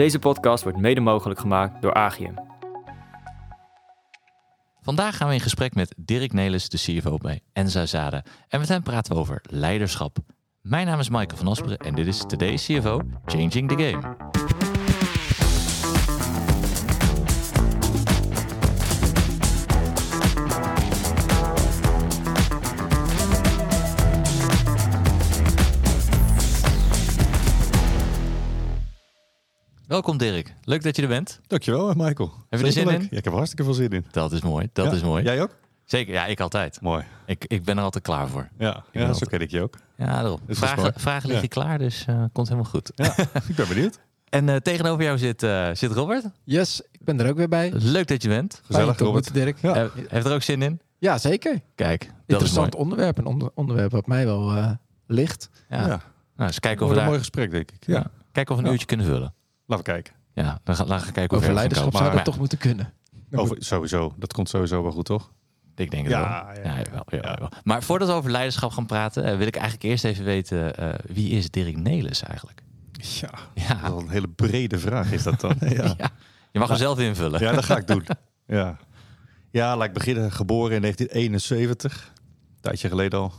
Deze podcast wordt mede mogelijk gemaakt door Agium. Vandaag gaan we in gesprek met Dirk Nelis, de CFO bij Enza Zade. En met hem praten we over leiderschap. Mijn naam is Michael van Asperen en dit is Today's CFO Changing the Game. Welkom Dirk, leuk dat je er bent. Dankjewel, Michael. Heb je er zin leuk. in? Ja, ik heb er hartstikke veel zin in. Dat is mooi, dat Ja? is mooi. Jij ook? Zeker, ja, ik altijd. Mooi. Ik, ik ben er altijd klaar voor. Ja, ja zo altijd- ken ik je ook. Ja, daarom. is mooi. Vragen, vragen liggen Ja. klaar, dus eh, komt helemaal goed. Ja, ik ben benieuwd. En eh, tegenover jou zit, eh, zit Robert. Yes, ik ben er ook weer bij. Leuk dat je bent. Gezellig, Fijn Robert. Dirk. Ja. Heeft er ook zin in? Ja, zeker. Kijk, dat is. Interessant onderwerp. Een onder- onderwerp wat mij wel eh, ligt. Ja. Ja. Nou, eens kijken of we Wordt een daar mooi gesprek, denk ik. Ja. ja. kijken of we een Ja. uurtje kunnen vullen. Laten we kijken. Ja, dan gaan, dan gaan we kijken of Over leiderschap zou Maar- dat toch moeten kunnen. Dan Over, sowieso. Dat komt sowieso wel goed, toch? Ik denk het wel. Ja, ja, Ja, ja. jawel, jawel, Ja. jawel. Maar voordat we over leiderschap gaan praten, eh, wil ik eigenlijk eerst even weten, eh, wie is Dirk Nelis eigenlijk? Ja, dat Ja, is wel een hele brede vraag is dat dan. ja. ja. je mag hem zelf invullen. ja, dat ga ik doen. Ja, ja laat ik beginnen. Geboren in 1971. Een tijdje geleden al.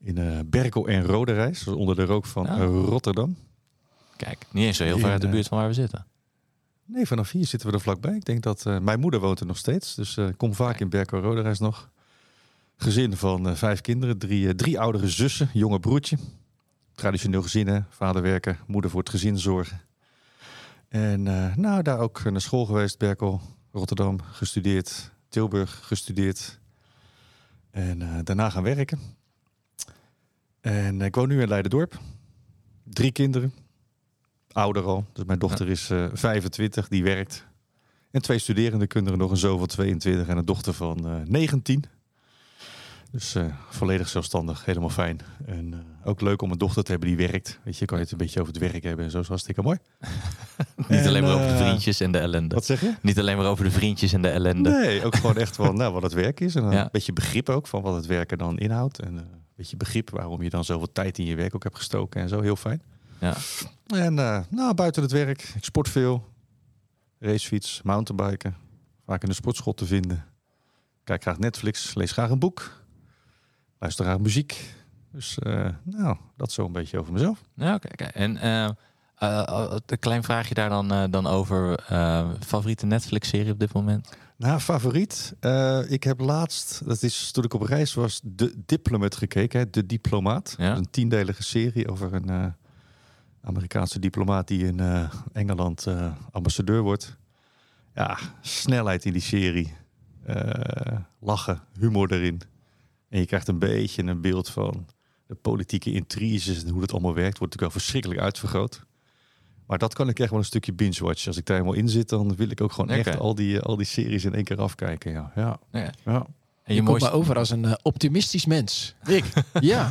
In eh Berkel en Roderijs. dus onder de rook van eh, Rotterdam. Kijk, niet eens zo heel ver uit de buurt van waar we zitten. Nee, vanaf hier zitten we er vlakbij. Ik denk dat eh, mijn moeder woont er nog steeds. Dus ik kom vaak in Berkel Roderijs nog. Gezin van eh, vijf kinderen. Drie, drie oudere zussen. Jonge broertje. Traditioneel gezin, hè. Vader werken, moeder voor het gezin zorgen. En nou, daar ook naar school geweest. Berkel, Rotterdam gestudeerd. Tilburg gestudeerd. En daarna gaan werken. En ik woon nu in Leiderdorp. Drie kinderen. Ouder al. Dus mijn dochter is eh 25, die werkt. En twee studerende kinderen, nog een zoon van 22 en een dochter van eh 19. Dus eh, volledig zelfstandig, helemaal fijn. En ook leuk om een dochter te hebben die werkt. Weet je, kan je het een beetje over het werk hebben en zo. is hartstikke mooi. Niet En, alleen maar over de vriendjes en de ellende. Wat zeg je? Niet alleen maar over de vriendjes en de ellende. Nee, ook gewoon echt wel nou, wat het werk is. En Ja. een beetje begrip ook van wat het werken dan inhoudt. En een beetje begrip waarom je dan zoveel tijd in je werk ook hebt gestoken en zo. Heel fijn. Ja. En eh, nou, buiten het werk, ik sport veel. Racefiets, mountainbiken. Vaak in de sportschool te vinden. Kijk graag Netflix, lees graag een boek. Luister graag muziek. Dus eh, nou, dat zo een beetje over mezelf. Ja, oké. En eh, een klein vraagje daar dan, dan over favoriete Netflix-serie op dit moment? Nou, favoriet. Ik heb laatst, dat is toen ik op reis was, De Diplomat gekeken. Hè? De Diplomaat. Ja. Een tiendelige serie over een Amerikaanse diplomaat die in eh, Engeland eh, ambassadeur wordt. Ja, snelheid in die serie. Eh, lachen, humor erin. En je krijgt een beetje een beeld van de politieke intriges en hoe dat allemaal werkt. Wordt natuurlijk wel verschrikkelijk uitvergroot. Maar dat kan ik echt wel een stukje binge-watchen. Als ik daar helemaal in zit, dan wil ik ook gewoon echt al die, al die series in één keer afkijken. Ja, ja. Ja. ja. En je je komt me over als een eh, optimistisch mens. Ik? Ja,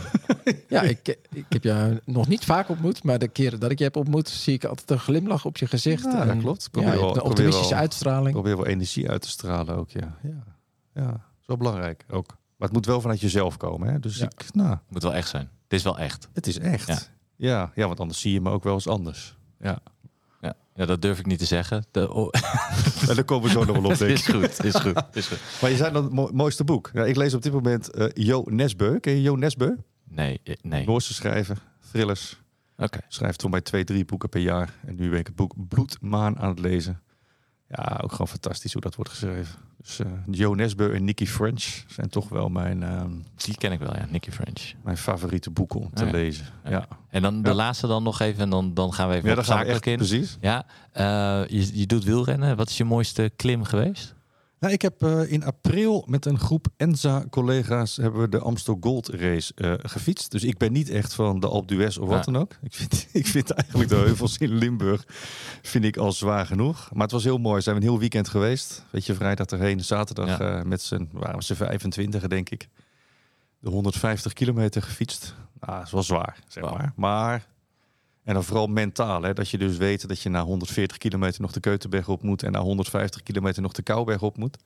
ja ik, ik heb je nog niet vaak ontmoet, maar de keren dat ik je heb ontmoet, zie ik altijd een glimlach op je gezicht. Ja, dat klopt. Ja, wel- een probeer optimistische wel- uitstraling. probeer wel energie uit te stralen ook, ja. Ja, ja. dat is wel belangrijk ook. Maar het moet wel vanuit jezelf komen. Hè? Dus Ja. ik, nou, Moet wel echt zijn. Het is wel echt. het is echt. Ja. Ja. Ja, want anders zie je me ook wel eens anders. Ja. Ja, dat durf ik niet te zeggen. De, oh, En daar komen we zo nog wel op, denk is goed, is goed, is goed. Maar je zei dan het mo- mooiste boek. Ja, ik lees op dit moment eh Jo Nesbø. Ken je Jo Nesbø? Nee, eh, nee. Oké. Noorse schrijver, thrillers. Schrijft voor mij twee, drie boeken per jaar. En nu ben ik het boek Bloedmaan aan het lezen. Ja, ook gewoon fantastisch hoe dat wordt geschreven. Dus eh Nesbø en Nicky French zijn toch wel mijn, ehm, Die ken ik wel, ja. Nicky French. mijn favoriete boeken om te Ja. lezen. Ja. Ja, En dan de Ja. laatste dan nog even en dan, dan gaan we even ja zakelijk in. precies. Ja, eh, je, je doet wielrennen. Wat is je mooiste klim geweest? Nou, ik heb eh, in april met een groep Enza-collega's hebben we de Amstel Gold Race eh, gefietst. Dus ik ben niet echt van de Alpe d'Huez of wat dan ook. Ik vind, ik vind eigenlijk de heuvels in Limburg vind ik al zwaar genoeg. Maar het was heel mooi. We zijn een heel weekend geweest. Weet je, vrijdag erheen, zaterdag Ja. eh, met z'n waren we z'n 25 denk ik. De 150 kilometer gefietst. Nou, dat is wel zwaar, zeg maar. Maar en dan vooral mentaal, hè, dat je dus weet dat je na 140 kilometer nog de Keutenberg op moet en na 150 kilometer nog de Kouberg op moet.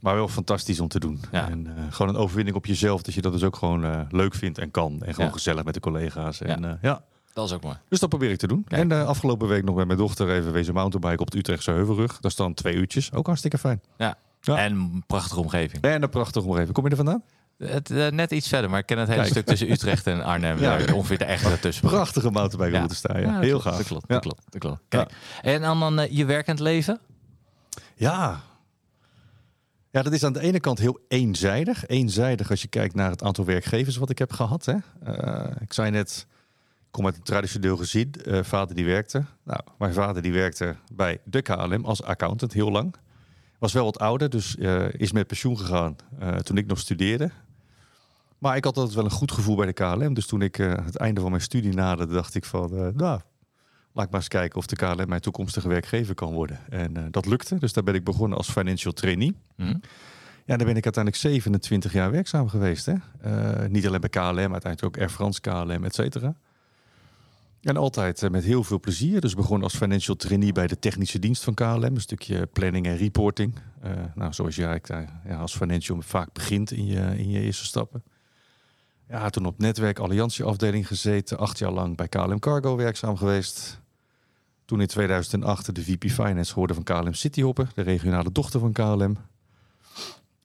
Maar wel fantastisch om te doen. Ja. En eh, gewoon een overwinning op jezelf, dat je dat dus ook gewoon eh, leuk vindt en kan. En gewoon Ja. gezellig met de collega's. En, Ja. ja. ja. Dat is ook mooi. Dus dat probeer ik te doen. Kijk. En de afgelopen week nog met mijn dochter even wezen mountainbiken op de Utrechtse Heuvelrug. Dat is dan twee uurtjes. Ook hartstikke fijn. Ja. En een prachtige omgeving. En een prachtig omgeving. Kom je er vandaan? Het, eh, net iets verder, maar ik ken het hele Kijk. stuk tussen Utrecht en Arnhem. Ja. Ongeveer de echte tussen. Prachtige mountainbike staan. Ja. Heel gaaf. Dat klopt, dat klopt, dat klopt. Kijk. En dan, dan eh, je werkend leven? Ja. Ja, dat is aan de ene kant heel eenzijdig. Eenzijdig als je kijkt naar het aantal werkgevers wat ik heb gehad. Hè. Eh, ik zei net, ik kom uit een traditioneel gezin. Vader die werkte. Nou, mijn vader die werkte bij de KLM als accountant heel lang. Was wel wat ouder, dus is met pensioen gegaan toen ik nog studeerde. Maar ik had altijd wel een goed gevoel bij de KLM. Dus toen ik eh, het einde van mijn studie naderde, dacht ik van... eh, nou, laat ik maar eens kijken of de KLM mijn toekomstige werkgever kan worden. En eh, dat lukte. Dus daar ben ik begonnen als financial trainee. Hm? Ja, daar ben ik uiteindelijk 27 jaar werkzaam geweest. Hè? Niet alleen bij KLM, uiteindelijk ook Air France, KLM, et cetera. En altijd met heel veel plezier. Dus begon als financial trainee bij de technische dienst van KLM. Een stukje planning en reporting. Nou, zoals jij ja, als financial vaak begint in je, in je eerste stappen. Ja, toen op netwerk Alliantie afdeling gezeten. Acht jaar lang bij KLM Cargo werkzaam geweest. Toen in 2008 de VP Finance hoorde van KLM Cityhopper, de regionale dochter van KLM.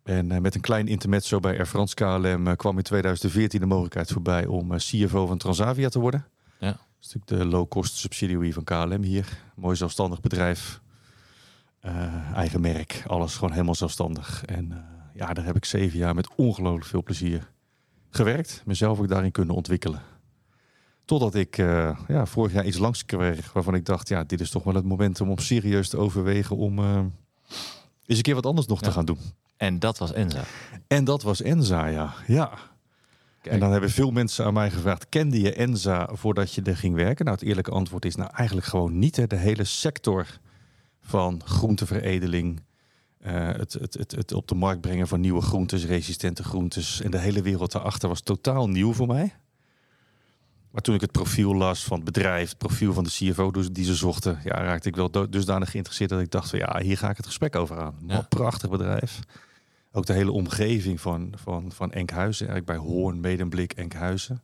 En eh, met een klein intermezzo bij Air France KLM eh, kwam in 2014 de mogelijkheid voorbij om eh, CFO van Transavia te worden. Ja. Dat is natuurlijk de low-cost subsidiary van KLM hier. Mooi zelfstandig bedrijf. Eigen merk, alles gewoon helemaal zelfstandig. En ja, daar heb ik zeven jaar met ongelooflijk veel plezier gewerkt. Mezelf ook daarin kunnen ontwikkelen. Totdat ik eh, ja, vorig jaar iets langs kreeg waarvan ik dacht, ja, dit is toch wel het moment om serieus te overwegen om eh, eens een keer wat anders nog te gaan doen. En dat was Enza. En dat was Enza, ja. ja. En dan hebben veel mensen aan mij gevraagd: kende je Enza voordat je er ging werken? Nou, het eerlijke antwoord is: nou, eigenlijk gewoon niet. Hè. De hele sector van groenteveredeling, eh, het, het, het, het op de markt brengen van nieuwe groentes, resistente groentes en de hele wereld daarachter was totaal nieuw voor mij. Maar toen ik het profiel las van het bedrijf, het profiel van de CFO dus die ze zochten, ja, raakte ik wel dusdanig geïnteresseerd dat ik dacht van ja, hier ga ik het gesprek over aan. Ja. Wat prachtig bedrijf. Ook de hele omgeving van, van, van Enkhuizen, eigenlijk bij Hoorn, Medemblik, Enkhuizen.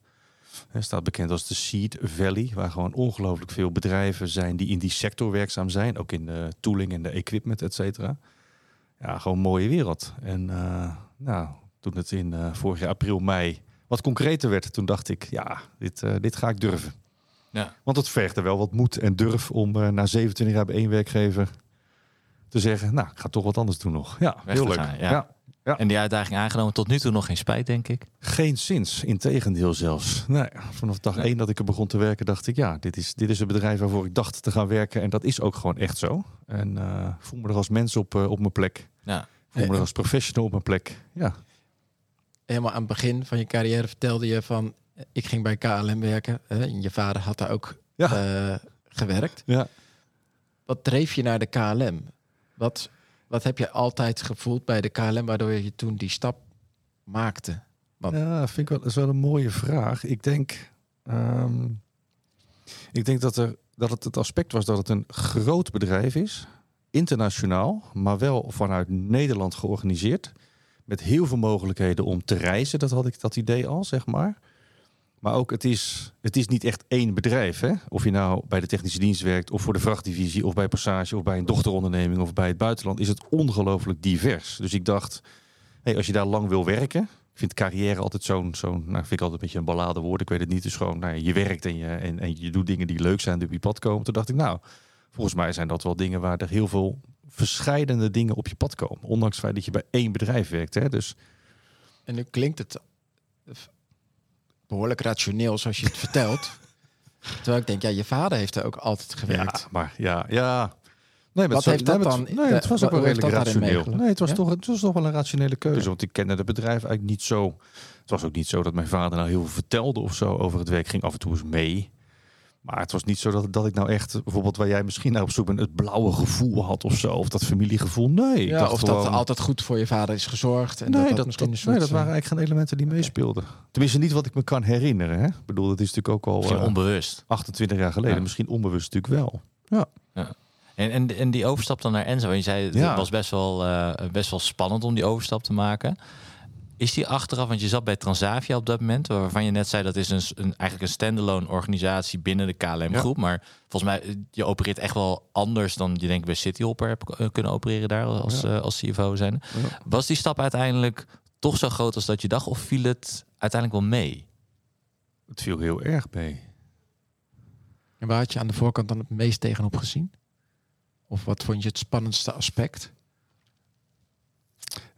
Staat bekend als de Seed Valley, waar gewoon ongelooflijk veel bedrijven zijn die in die sector werkzaam zijn. Ook in de tooling en de equipment, et cetera. Ja, gewoon een mooie wereld. En eh, nou, toen het in eh, vorig jaar april, mei wat concreter werd, toen dacht ik, ja, dit, eh, dit ga ik durven. Ja. Want het vergt er wel wat moed en durf om na 27 jaar bij één werkgever te zeggen, nou, ik ga toch wat anders doen nog. Ja, Weg heel leuk. gaan, ja. ja. Ja. En die uitdaging aangenomen. Tot nu toe nog geen spijt, denk ik. Geen zins, integendeel zelfs. Nee, vanaf dag Nee. één dat ik er begon te werken, dacht ik, ja, dit is, dit is een bedrijf waarvoor ik dacht te gaan werken. En dat is ook gewoon echt zo. En eh, voel me er als mens op, eh, op mijn plek. Ja. Voel me er als professional op mijn plek. Ja, Helemaal aan het begin van je carrière vertelde je van... Ik ging bij KLM werken. hè, en je vader had daar ook ja, eh, gewerkt. ja. Wat dreef je naar de KLM? Wat, wat heb je altijd gevoeld bij de KLM... waardoor je toen die stap maakte? Ja, vind ik wel, dat is wel een mooie vraag. Ik denk, ehm, ik denk dat, er, dat het het aspect was dat het een groot bedrijf is, internationaal, maar wel vanuit Nederland georganiseerd, met heel veel mogelijkheden om te reizen. Dat had ik dat idee al, zeg maar. Maar ook het is, het is niet echt één bedrijf. Hè? Of je nou bij de technische dienst werkt, of voor de vrachtdivisie, of bij Passage, of bij een dochteronderneming, of bij het buitenland, is het ongelooflijk divers. Dus ik dacht, hey, als je daar lang wil werken, ik vind carrière altijd zo'n, zo'n nou, vind ik altijd een beetje een ballade woord. Ik weet het niet. Dus gewoon, nou, je werkt en je, en, je doet dingen die leuk zijn, die op je pad komen. Toen dacht ik, nou, volgens mij zijn dat wel dingen waar er heel veel verscheidende dingen op je pad komen. Ondanks het feit dat je bij één bedrijf werkt. Hè? Dus En nu klinkt het behoorlijk rationeel zoals je het vertelt. Terwijl ik denk, ja, je vader heeft er ook altijd gewerkt. ja, maar ja, ja. Nee, maar Wat zo- heeft dat dan- het- Nee, het was ook wel redelijk rationeel. Nee, het was, Ja? toch, het was toch wel een rationele keuze. Want ik kende het bedrijf eigenlijk niet zo. Het was ook niet zo dat mijn vader nou heel veel vertelde of zo over het werk. Ging af en toe eens mee. Maar het was niet zo dat, dat ik nou echt, bijvoorbeeld waar jij misschien naar op zoek bent, het blauwe gevoel had of zo. Of dat familiegevoel. Nee, Ja, of gewoon, dat altijd goed voor je vader is gezorgd. En nee, dat, dat, dat misschien dat- soort... nee, dat waren eh, eigenlijk geen elementen die meespeelden. Tenminste, niet wat ik me kan herinneren. Hè? Ik bedoel, dat is natuurlijk ook al Misschien eh, onbewust. 28 jaar geleden. Ja. Misschien onbewust natuurlijk wel. En, en, en die overstap dan naar Enzo. want Je zei, het Ja. was best wel, eh, best wel spannend om die overstap te maken. Is die achteraf, want je zat bij Transavia op dat moment, waarvan je net zei dat is een, een eigenlijk een standalone organisatie binnen de KLM Ja. groep. Maar volgens mij, eh, je opereert echt wel anders dan je denkt bij Cityhopper hebt eh, kunnen opereren daar als, Ja. eh, als CFO zijn. Ja. Was die stap uiteindelijk toch zo groot als dat je dacht, of viel het uiteindelijk wel mee? Het viel heel erg mee. En waar had je aan de voorkant dan het meest tegenop gezien? Of wat vond je het spannendste aspect?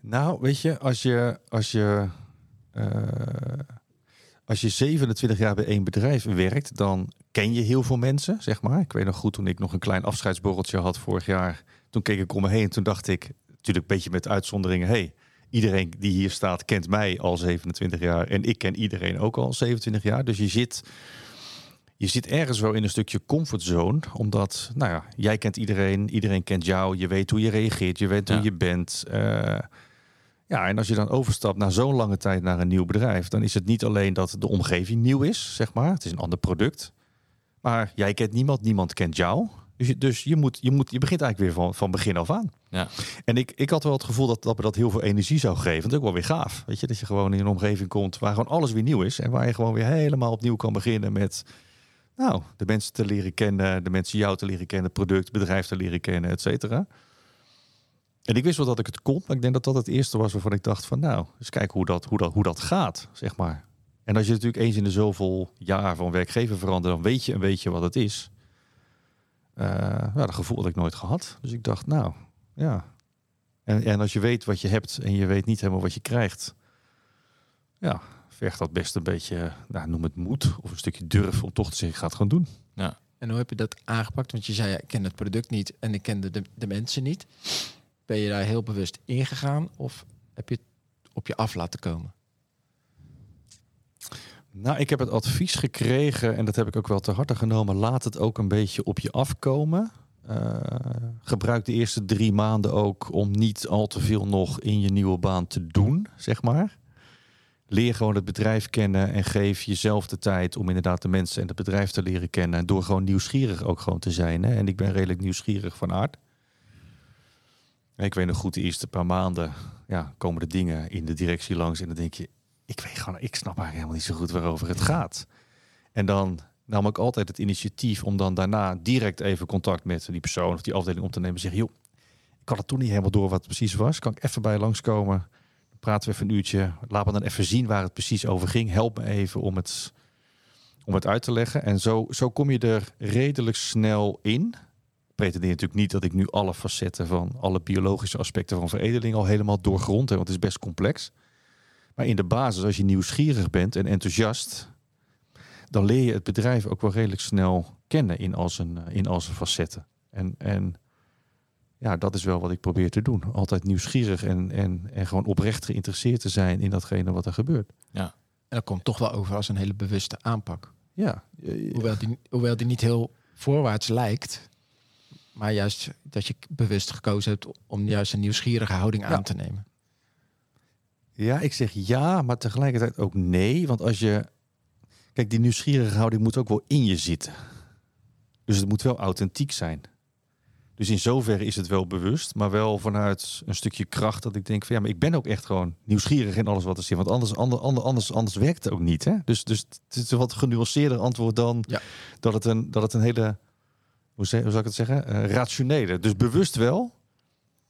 Nou, weet je, als je, als je, eh, als je 27 jaar bij één bedrijf werkt, dan ken je heel veel mensen, zeg maar. Ik weet nog goed toen ik nog een klein afscheidsborreltje had vorig jaar. Toen keek ik om me heen en toen dacht ik, natuurlijk een beetje met uitzonderingen, hey, iedereen die hier staat kent mij al 27 jaar en ik ken iedereen ook al 27 jaar. Dus je zit, je zit ergens wel in een stukje comfortzone, omdat, nou ja, jij kent iedereen, iedereen kent jou, je weet hoe je reageert, je weet Ja. hoe je bent. Eh, ja, en als je dan overstapt na zo'n lange tijd naar een nieuw bedrijf, dan is het niet alleen dat de omgeving nieuw is, zeg maar. Het is een ander product. Maar jij kent niemand, niemand kent jou. Dus je, dus je, moet, je, moet, je begint eigenlijk weer van, van begin af aan. Ja. En ik, ik had wel het gevoel dat, dat me dat heel veel energie zou geven. Dat is ook wel weer gaaf. Weet je, dat je gewoon in een omgeving komt waar gewoon alles weer nieuw is. En waar je gewoon weer helemaal opnieuw kan beginnen met nou, de mensen te leren kennen, de mensen jou te leren kennen, het product, het bedrijf te leren kennen, et cetera. En ik wist wel dat ik het kon, maar ik denk dat dat het eerste was waarvan ik dacht van nou, eens kijken hoe dat, hoe dat, hoe dat gaat, zeg maar. En als je natuurlijk eens in de zoveel jaar van werkgever verandert, dan weet je een beetje wat het is. Eh nou, dat gevoel had ik nooit gehad. Dus ik dacht, nou, ja. En, en als je weet wat je hebt en je weet niet helemaal wat je krijgt, ja, vergt dat best een beetje, nou, noem het moed of een stukje durf om toch te zeggen, ik ga het gewoon doen. En hoe heb je dat aangepakt? Want je zei, ja, ik ken het product niet en ik kende de, de mensen niet. Ben je daar heel bewust ingegaan of heb je het op je af laten komen? Nou, ik heb het advies gekregen en dat heb ik ook wel te harte genomen. Laat het ook een beetje op je afkomen. Eh, gebruik de eerste drie maanden ook om niet al te veel nog in je nieuwe baan te doen, zeg maar. Leer gewoon het bedrijf kennen en geef jezelf de tijd om inderdaad de mensen en het bedrijf te leren kennen. Door gewoon nieuwsgierig ook gewoon te zijn. Hè? En ik ben redelijk nieuwsgierig van aard. Ik weet nog goed, de eerste paar maanden ja, komen de dingen in de directie langs en dan denk je, ik weet gewoon, ik snap eigenlijk helemaal niet zo goed waarover het gaat. En dan nam ik altijd het initiatief om dan daarna direct even contact met die persoon of die afdeling om te nemen. En zeggen, joh, ik had het toen niet helemaal door wat het precies was. Kan ik even bij langskomen? Dan praten we even een uurtje. Laat me dan even zien waar het precies over ging. Help me even om het, om het uit te leggen. En zo, zo kom je er redelijk snel in. Pretendeer natuurlijk niet dat ik nu alle facetten van alle biologische aspecten van veredeling al helemaal doorgrond heb, want het is best complex. Maar in de basis, als je nieuwsgierig bent en enthousiast, dan leer je het bedrijf ook wel redelijk snel kennen in al zijn, eh, in al zijn facetten. En, en ja, dat is wel wat ik probeer te doen. Altijd nieuwsgierig en, en, en gewoon oprecht geïnteresseerd te zijn in datgene wat er gebeurt. En dat komt toch wel over als een hele bewuste aanpak. Ja, eh, Hoewel die, hoewel die niet heel voorwaarts lijkt. Maar juist dat je bewust gekozen hebt om juist een nieuwsgierige houding aan Ja. te nemen. Ja, ik zeg ja, maar tegelijkertijd ook nee. Want als je. Kijk, die nieuwsgierige houding moet ook wel in je zitten. Dus het moet wel authentiek zijn. Dus in zoverre is het wel bewust, maar wel vanuit een stukje kracht dat ik denk van ja, maar ik ben ook echt gewoon nieuwsgierig in alles wat er zit. Want anders, ander, ander, anders, anders werkt het ook niet. Hè? Dus, dus het is een wat genuanceerder antwoord dan Ja. dat, het een, dat het een hele, hoe, zeg, hoe zou ik het zeggen, Eh, rationele. Dus bewust wel,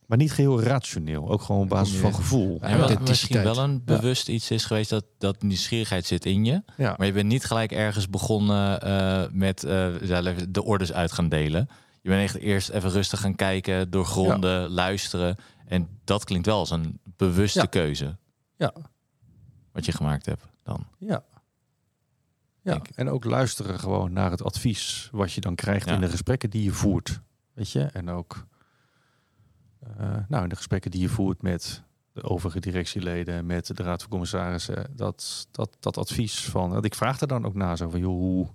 maar niet geheel rationeel. Ook gewoon op basis van gevoel. Ja, En wat authenticiteit. misschien wel een bewust iets is geweest dat, dat nieuwsgierigheid zit in je. Ja. Maar je bent niet gelijk ergens begonnen eh, met eh, de orders uit gaan delen. Je bent echt eerst even rustig gaan kijken, doorgronden, luisteren. En dat klinkt wel als een bewuste Ja. keuze. Ja. Wat je gemaakt hebt dan. Ja. Ja, Denk ik. en ook luisteren gewoon naar het advies wat je dan krijgt Ja. in de gesprekken die je voert. Weet je, en ook eh, nou, in de gesprekken die je voert met de overige directieleden, met de raad van commissarissen, dat, dat, dat advies van, dat ik vraag er dan ook na, zo van, joh, hoe,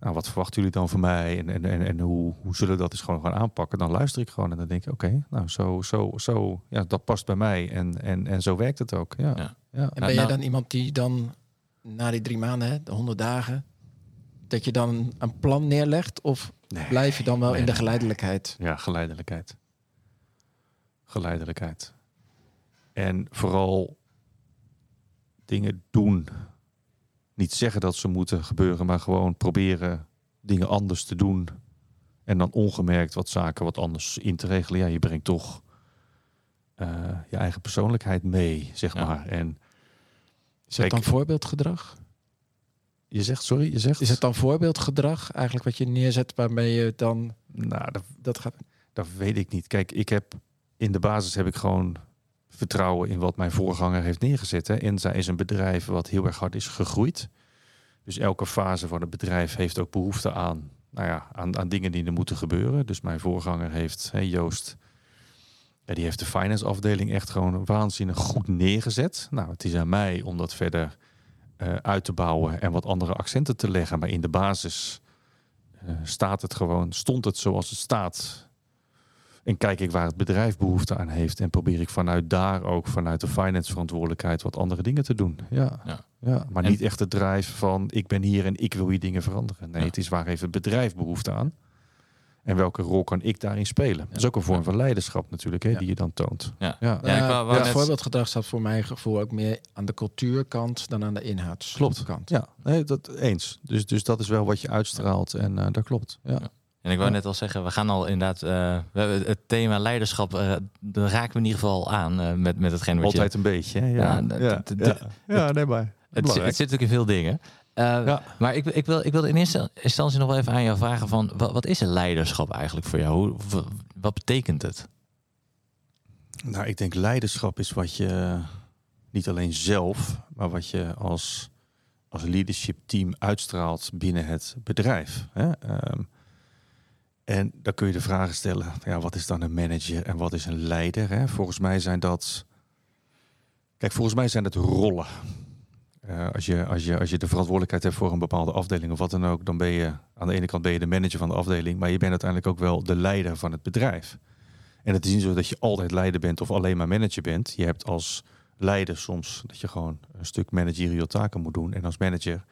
nou, wat verwachten jullie dan van mij en, en, en, en hoe, hoe zullen we dat eens gewoon gaan aanpakken? Dan luister ik gewoon en dan denk ik, oké, nou, zo, zo, zo, ja, dat past bij mij en, en, en zo werkt het ook. Ja, Ja. ja. En Nou, ben jij nou- dan iemand die dan na die drie maanden, hè, de honderd dagen, dat je dan een plan neerlegt? Of Nee. blijf je dan wel Nee, in de nee. geleidelijkheid? Ja, geleidelijkheid. Geleidelijkheid. En vooral dingen doen. Niet zeggen dat ze moeten gebeuren, maar gewoon proberen dingen anders te doen. En dan ongemerkt wat zaken wat anders in te regelen. Ja, je brengt toch eh, je eigen persoonlijkheid mee, zeg Ja. maar. En Is dat dan voorbeeldgedrag? je zegt, sorry, je zegt... Is het dan voorbeeldgedrag eigenlijk wat je neerzet waarmee je dan Nou, dat, dat gaat? dat weet ik niet. Kijk, ik heb in de basis heb ik gewoon vertrouwen in wat mijn voorganger heeft neergezet. Hè. En zij is een bedrijf wat heel erg hard is gegroeid. Dus elke fase van het bedrijf heeft ook behoefte aan, nou ja, aan, aan dingen die er moeten gebeuren. Dus mijn voorganger heeft, hè, Joost, ja, die heeft de finance afdeling echt gewoon waanzinnig goed neergezet. Nou, het is aan mij om dat verder eh, uit te bouwen en wat andere accenten te leggen. Maar in de basis eh, staat het gewoon, stond het zoals het staat. En kijk ik waar het bedrijf behoefte aan heeft. En probeer ik vanuit daar ook, vanuit de finance verantwoordelijkheid, wat andere dingen te doen. Ja, Ja. ja. maar En- niet echt het drijven van ik ben hier en ik wil hier dingen veranderen. Nee, Ja. het is waar heeft het bedrijf behoefte aan. En welke rol kan ik daarin spelen? Dat is ook een vorm van leiderschap natuurlijk, hè, Ja. die je dan toont. Ja. Ja. Ja, ik wou- wou ja, net- voorbeeldgedrag staat voor mijn gevoel ook meer aan de cultuurkant dan aan de inhoudskant. Klopt. Ja, nee, dat eens. Dus, dus dat is wel wat je uitstraalt en eh, dat klopt. Ja. Ja. En ik wou Ja. net al zeggen, we gaan al inderdaad... eh, we hebben het thema leiderschap, eh daar raken we in ieder geval aan eh, met, met hetgeen wat je... Altijd een beetje. Hè? Ja, Ja, ja, nee, maar. Het, het zit natuurlijk in veel dingen. Eh, Ja. Maar ik, ik, wil, ik wilde in eerste instantie nog wel even aan jou vragen van... Wat, wat is een leiderschap eigenlijk voor jou? Hoe, wat betekent het? Nou, ik denk leiderschap is wat je niet alleen zelf, maar wat je als, als leadership team uitstraalt binnen het bedrijf. Hè? Ehm, en dan kun je de vragen stellen, ja, wat is dan een manager en wat is een leider? Hè? Volgens mij zijn dat, kijk, volgens mij zijn het rollen. Eh, als, je, als, je, als je de verantwoordelijkheid hebt voor een bepaalde afdeling of wat dan ook, dan ben je aan de ene kant ben je de manager van de afdeling, maar je bent uiteindelijk ook wel de leider van het bedrijf. En het is niet zo dat je altijd leider bent of alleen maar manager bent. Je hebt als leider soms dat je gewoon een stuk managerial taken moet doen. En als manager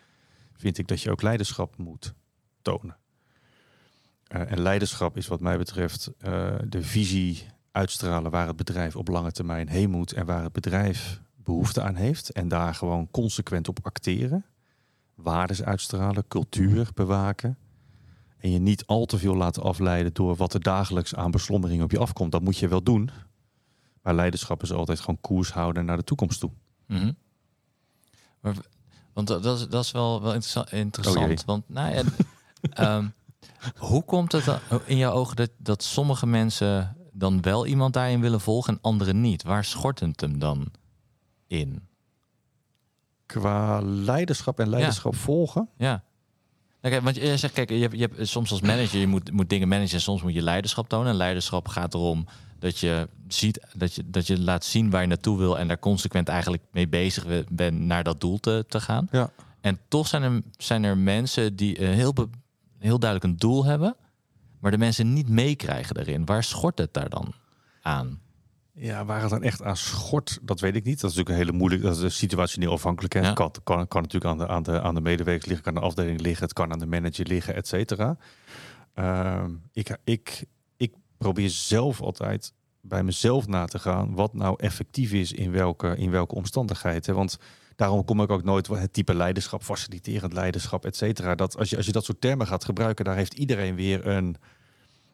vind ik dat je ook leiderschap moet tonen. Eh, en leiderschap is wat mij betreft eh, de visie uitstralen waar het bedrijf op lange termijn heen moet en waar het bedrijf behoefte aan heeft. En daar gewoon consequent op acteren. Waardes uitstralen, cultuur bewaken. En je niet al te veel laten afleiden door wat er dagelijks aan beslommering op je afkomt. Dat moet je wel doen. Maar leiderschap is altijd gewoon koers houden naar de toekomst toe. Mhm. Maar, want dat, dat is, dat is wel, wel interessa- Oh interessant. jee. want nou ja, ehm, hoe komt het dan in jouw ogen dat, dat sommige mensen dan wel iemand daarin willen volgen en anderen niet? Waar schort het hem dan in? Qua leiderschap en leiderschap volgen. Ja. Nou, kijk, want je zegt, kijk, je hebt, je hebt soms als manager, je moet, moet dingen managen en soms moet je leiderschap tonen. En leiderschap gaat erom dat je ziet, dat je, dat je laat zien waar je naartoe wil en daar consequent eigenlijk mee bezig bent naar dat doel te, te gaan. Ja. En toch zijn er, zijn er mensen die eh, heel, be- heel duidelijk een doel hebben, maar de mensen niet meekrijgen daarin. Waar schort het daar dan aan? Ja, waar het dan echt aan schort, dat weet ik niet. Dat is natuurlijk een hele moeilijke, dat is situationeel afhankelijkheid. Ja. Kan, kan, kan natuurlijk aan de, aan, de, aan de medewerkers liggen, kan aan de afdeling liggen, het kan aan de manager liggen, et cetera. Ehm, ik, ik, ik probeer zelf altijd bij mezelf na te gaan wat nou effectief is in welke, in welke omstandigheden. Want daarom kom ik ook nooit het type leiderschap, faciliterend leiderschap, et cetera. Dat als je, als je dat soort termen gaat gebruiken, daar heeft iedereen weer een,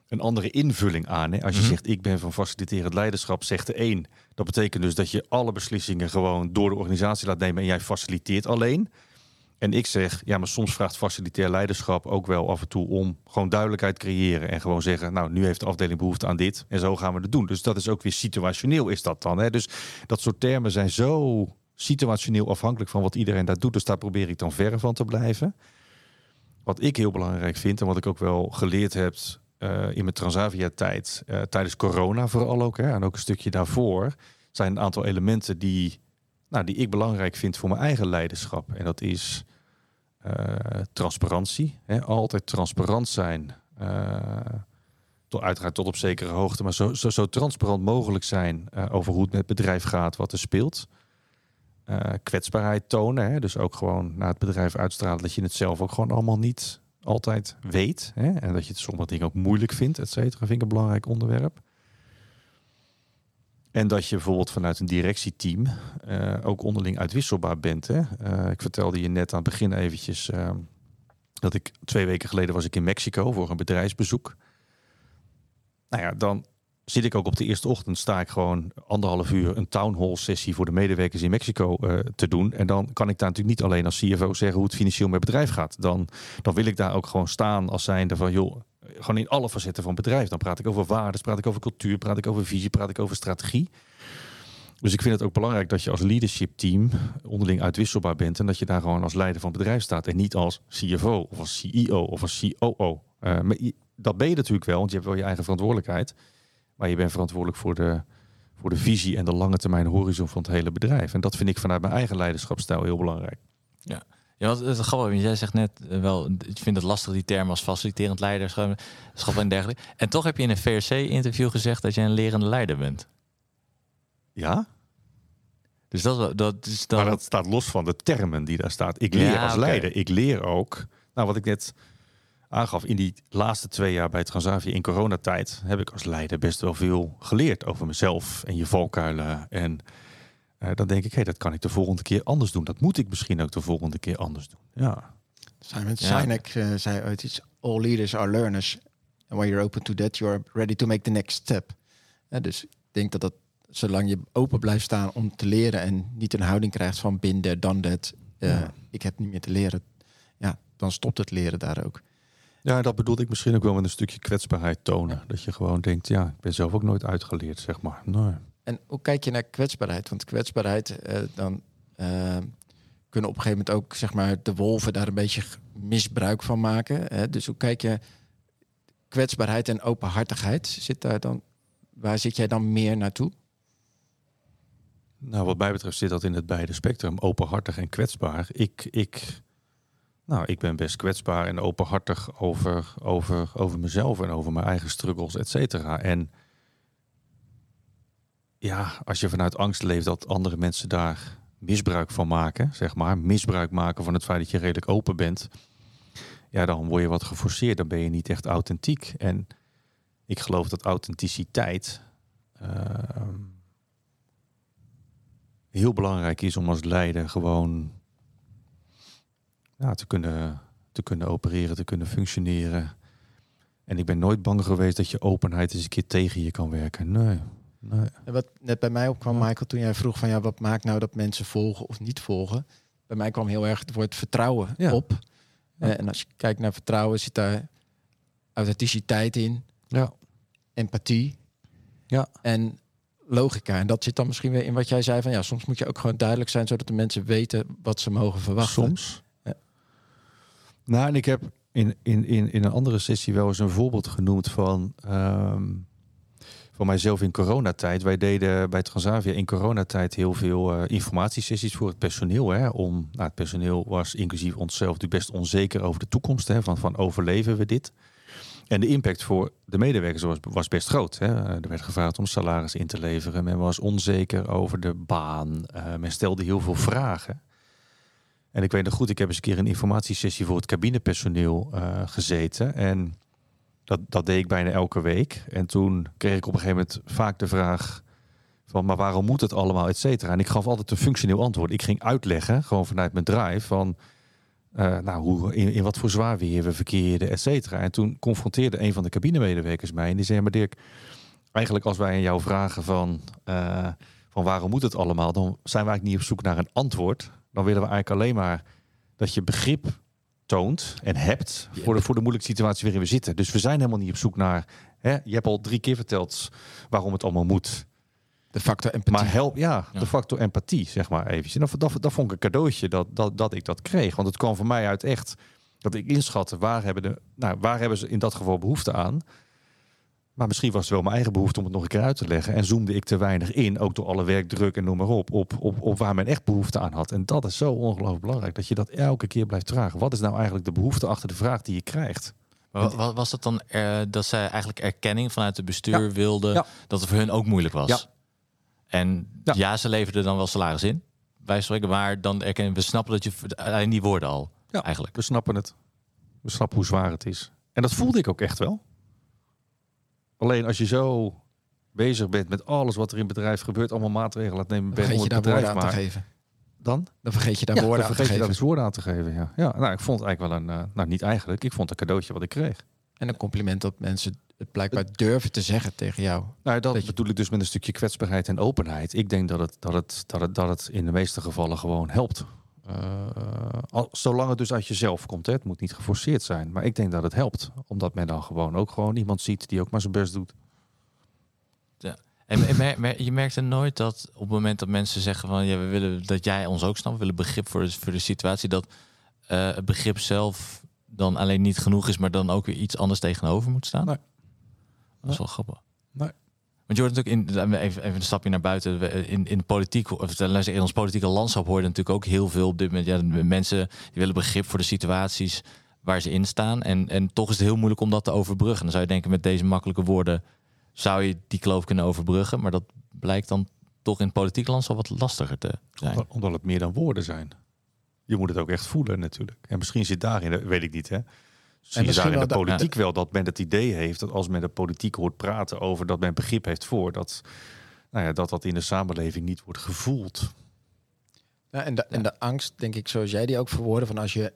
een andere invulling aan. Hè? Als je Mhm. zegt, ik ben van faciliterend leiderschap, zegt de een. Dat betekent dus dat je alle beslissingen gewoon door de organisatie laat nemen en jij faciliteert alleen. En ik zeg, ja, maar soms vraagt facilitair leiderschap ook wel af en toe om gewoon duidelijkheid creëren. En gewoon zeggen, nou, nu heeft de afdeling behoefte aan dit en zo gaan we het doen. Dus dat is ook weer situationeel is dat dan. Hè? Dus dat soort termen zijn zo situationeel afhankelijk van wat iedereen daar doet. Dus daar probeer ik dan verre van te blijven. Wat ik heel belangrijk vind en wat ik ook wel geleerd heb eh, in mijn Transavia-tijd, eh, tijdens corona vooral ook, hè, en ook een stukje daarvoor, zijn een aantal elementen die, nou, die ik belangrijk vind voor mijn eigen leiderschap. En dat is eh, transparantie. Hè, altijd transparant zijn. tot, uiteraard tot op zekere hoogte, maar zo, zo, zo transparant mogelijk zijn over hoe het met het bedrijf gaat, wat er speelt. Kwetsbaarheid tonen. Hè? Dus ook gewoon naar het bedrijf uitstralen dat je het zelf ook gewoon allemaal niet altijd weet. Hè? En dat je het sommige dingen ook moeilijk vindt, et cetera. Vind ik een belangrijk onderwerp. En dat je bijvoorbeeld vanuit een directieteam eh, ook onderling uitwisselbaar bent. Hè? Eh, ik vertelde je net aan het begin eventjes eh, dat ik twee weken geleden was ik in Mexico voor een bedrijfsbezoek. Nou ja, dan zit ik ook op de eerste ochtend, sta ik gewoon anderhalf uur een town hall sessie voor de medewerkers in Mexico eh, te doen. En dan kan ik daar natuurlijk niet alleen als CFO zeggen hoe het financieel met bedrijf gaat. Dan, dan wil ik daar ook gewoon staan als zijnde van, joh, gewoon in alle facetten van het bedrijf. Dan praat ik over waarden, praat ik over cultuur, praat ik over visie, praat ik over strategie. Dus ik vind het ook belangrijk dat je als leadership team onderling uitwisselbaar bent. En dat je daar gewoon als leider van het bedrijf staat. En niet als CFO of als CEO of als COO. Uh, maar dat ben je natuurlijk wel, want je hebt wel je eigen verantwoordelijkheid. Maar je bent verantwoordelijk voor de, voor de visie en de lange termijn horizon van het hele bedrijf. En dat vind ik vanuit mijn eigen leiderschapsstijl heel belangrijk. Ja, want het is grappig, jij zegt net eh, wel, ik vind het lastig die term als faciliterend leiderschap schap en dergelijke. En toch heb je in een VRC-interview gezegd dat jij een lerende leider bent. Ja, Dus dat, dat is dan. maar dat staat los van de termen die daar staat. Ik leer Ja, als leider. Ik leer ook, nou wat ik net aangaf, in die laatste twee jaar bij Transavia in coronatijd heb ik als leider best wel veel geleerd over mezelf en je valkuilen. En eh, dan denk ik, hé, dat kan ik de volgende keer anders doen. Dat moet ik misschien ook de volgende keer anders doen. Ja, Simon Ja. Sinek eh, zei ooit iets. All leaders are learners. And when you're open to that, you're ready to make the next step. Ja, dus ik denk dat dat, zolang je open blijft staan om te leren en niet een houding krijgt van binden, dan dat, eh, Ja. ik heb niet meer te leren. Ja, dan stopt het leren daar ook. Ja dat bedoelde ik misschien ook wel met een stukje kwetsbaarheid tonen. Dat je gewoon denkt, ja, ik ben zelf ook nooit uitgeleerd, zeg maar. Nee. En hoe kijk je naar kwetsbaarheid? Want kwetsbaarheid, eh, dan eh, kunnen op een gegeven moment ook zeg maar, de wolven daar een beetje misbruik van maken. Hè? Dus hoe kijk je kwetsbaarheid en openhartigheid? Zit daar dan, waar zit jij dan meer naartoe? Nou, wat mij betreft zit dat in het beide spectrum, openhartig en kwetsbaar. Ik, ik, nou, ik ben best kwetsbaar en openhartig over, over, over mezelf en over mijn eigen struggles, et cetera. En ja, als je vanuit angst leeft dat andere mensen daar misbruik van maken, zeg maar, misbruik maken van het feit dat je redelijk open bent, ja, dan word je wat geforceerd, dan ben je niet echt authentiek. En ik geloof dat authenticiteit ehm, heel belangrijk is om als leider gewoon ja, te, kunnen, te kunnen opereren, te kunnen functioneren. En ik ben nooit bang geweest dat je openheid eens een keer tegen je kan werken. Nee, nee. En wat net bij mij opkwam, Michael, toen jij vroeg van ja, wat maakt nou dat mensen volgen of niet volgen? Bij mij kwam heel erg het woord vertrouwen Ja. op. Ja. Eh, en als je kijkt naar vertrouwen, zit daar authenticiteit in, Ja, empathie Ja. en logica. En dat zit dan misschien weer in wat jij zei van ja, soms moet je ook gewoon duidelijk zijn zodat de mensen weten wat ze mogen verwachten. soms. Nou, en ik heb in, in, in, in een andere sessie wel eens een voorbeeld genoemd van, ehm, van mijzelf in coronatijd. Wij deden bij Transavia in coronatijd heel veel eh, informatiesessies voor het personeel. Hè, om, nou, het personeel was inclusief onszelf natuurlijk best onzeker over de toekomst. Hè, van, van overleven we dit? En de impact voor de medewerkers was, was best groot. Hè. Er werd gevraagd om salaris in te leveren. Men was onzeker over de baan. Eh, men stelde heel veel vragen. En ik weet nog goed, ik heb eens een keer een informatiesessie voor het cabinepersoneel eh, gezeten. En dat, dat deed ik bijna elke week. En toen kreeg ik op een gegeven moment vaak de vraag van, maar waarom moet het allemaal, et cetera? En ik gaf altijd een functioneel antwoord. Ik ging uitleggen, gewoon vanuit mijn drive, van eh, nou, hoe, in, wat voor zwaar weer we verkeerden, et cetera. En toen confronteerde een van de cabinemedewerkers mij en die zei, maar Dirk, eigenlijk als wij aan jou vragen van, eh, van waarom moet het allemaal, dan zijn we eigenlijk niet op zoek naar een antwoord. Dan willen we eigenlijk alleen maar dat je begrip toont en hebt voor de, voor de moeilijke situatie waarin we zitten. Dus we zijn helemaal niet op zoek naar, hè, je hebt al drie keer verteld waarom het allemaal moet. De factor empathie. Maar help, ja, Ja. de factor empathie, zeg maar even. En dat, dat, dat vond ik een cadeautje dat, dat, dat ik dat kreeg. Want het kwam voor mij uit echt dat ik inschatte waar hebben, de, nou, waar hebben ze in dat geval behoefte aan. Maar misschien was het wel mijn eigen behoefte om het nog een keer uit te leggen. En zoomde ik te weinig in, ook door alle werkdruk en noem maar op, op, op, op waar men echt behoefte aan had. En dat is zo ongelooflijk belangrijk, dat je dat elke keer blijft vragen. Wat is nou eigenlijk de behoefte achter de vraag die je krijgt? Wa- wa- was dat dan eh, dat zij eigenlijk erkenning vanuit het bestuur Ja. wilden Ja. dat het voor hun ook moeilijk was? Ja. En Ja. ze leverden dan wel salaris in, wij spreken, maar dan erkennen we snappen dat je alleen die woorden al Ja. eigenlijk. We snappen het. We snappen hoe zwaar het is. En dat voelde ik ook echt wel. Alleen als je zo bezig bent met alles wat er in het bedrijf gebeurt, allemaal maatregelen laat nemen, ben je om het bedrijf aan te geven. dan Dan vergeet je daar ja, woorden aan te vergeet je daar geven. woorden aan te geven. Ja, ja nou, ik vond eigenlijk wel een, eh, nou niet eigenlijk, ik vond het een cadeautje wat ik kreeg. En een compliment dat mensen het blijkbaar durven te zeggen tegen jou. Nou, dat Dat je- bedoel ik dus met een stukje kwetsbaarheid en openheid. Ik denk dat het, dat het, dat het, dat het in de meeste gevallen gewoon helpt. Eh, al, zolang het dus uit jezelf komt. Hè. Het moet niet geforceerd zijn. Maar ik denk dat het helpt. Omdat men dan gewoon ook gewoon iemand ziet die ook maar zijn best doet. En, en mer- mer- je merkt er nooit dat op het moment dat mensen zeggen van ja, we willen dat jij ons ook snapt, we willen begrip voor de, voor de situatie, dat eh, het begrip zelf dan alleen niet genoeg is, maar dan ook weer iets anders tegenover moet staan. Nee. Dat is wel grappig. Nee. Want je hoort natuurlijk in even, even een stapje naar buiten. we- In, in politiek, of in ons politieke landschap hoor je natuurlijk ook heel veel op dit moment. Ja, mensen die willen begrip voor de situaties waar ze in staan. En, en toch is het heel moeilijk om dat te overbruggen. Dan zou je denken met deze makkelijke woorden zou je die kloof kunnen overbruggen. Maar dat blijkt dan toch in het politiek landschap wat lastiger te zijn. Omdat- Omdat het meer dan woorden zijn. Je moet het ook echt voelen natuurlijk. En misschien zit daarin, dat weet ik niet hè. Zie je daar in de politiek wel dat men het idee heeft dat als men de politiek hoort praten over dat men begrip heeft voor dat, nou ja, dat dat in de samenleving niet wordt gevoeld. Ja, en, de, en de angst, denk ik, zoals jij die ook verwoorden, van als je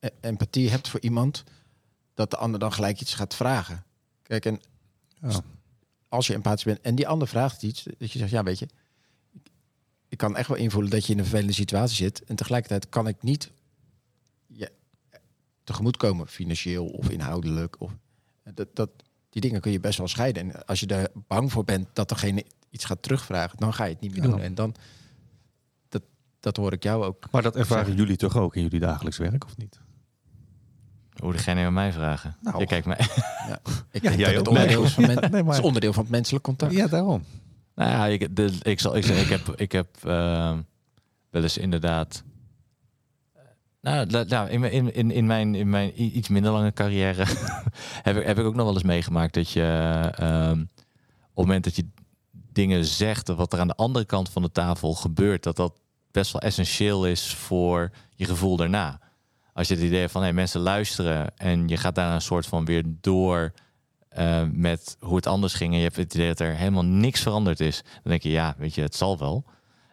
e- empathie hebt voor iemand, dat de ander dan gelijk iets gaat vragen. Kijk, en Ja. als je empathisch bent en die ander vraagt iets, dat je zegt, ja, weet je, ik, kan echt wel invoelen dat je in een vervelende situatie zit. En tegelijkertijd kan ik niet tegemoetkomen, financieel of inhoudelijk. Of, dat, dat, die dingen kun je best wel scheiden. En als je daar bang voor bent dat degene iets gaat terugvragen, dan ga je het niet meer Ja. doen. En dan, dat, dat hoor ik jou ook. Maar dat ervaren Zeggen. jullie toch ook in jullie dagelijks werk of niet? Hoe je aan mij vragen? Nou. Je kijkt mij. Ik Ja, denk jij dat het onderdeel is van, men- Ja, nee, maar- het is onderdeel van het menselijk contact. Ja, daarom. Nou ja, ik, de, ik, zal, ik, zeg, ik heb, ik heb eh, wel eens inderdaad. Nou, in, in, in, in, mijn, in mijn iets minder lange carrière heb, ik, heb ik ook nog wel eens meegemaakt dat je ehm, op het moment dat je dingen zegt, wat er aan de andere kant van de tafel gebeurt, dat dat best wel essentieel is voor je gevoel daarna. Als je het idee hebt van hey, mensen luisteren en je gaat daar een soort van weer door eh, met hoe het anders ging en je hebt het idee dat er helemaal niks veranderd is, dan denk je ja, weet je, het zal wel.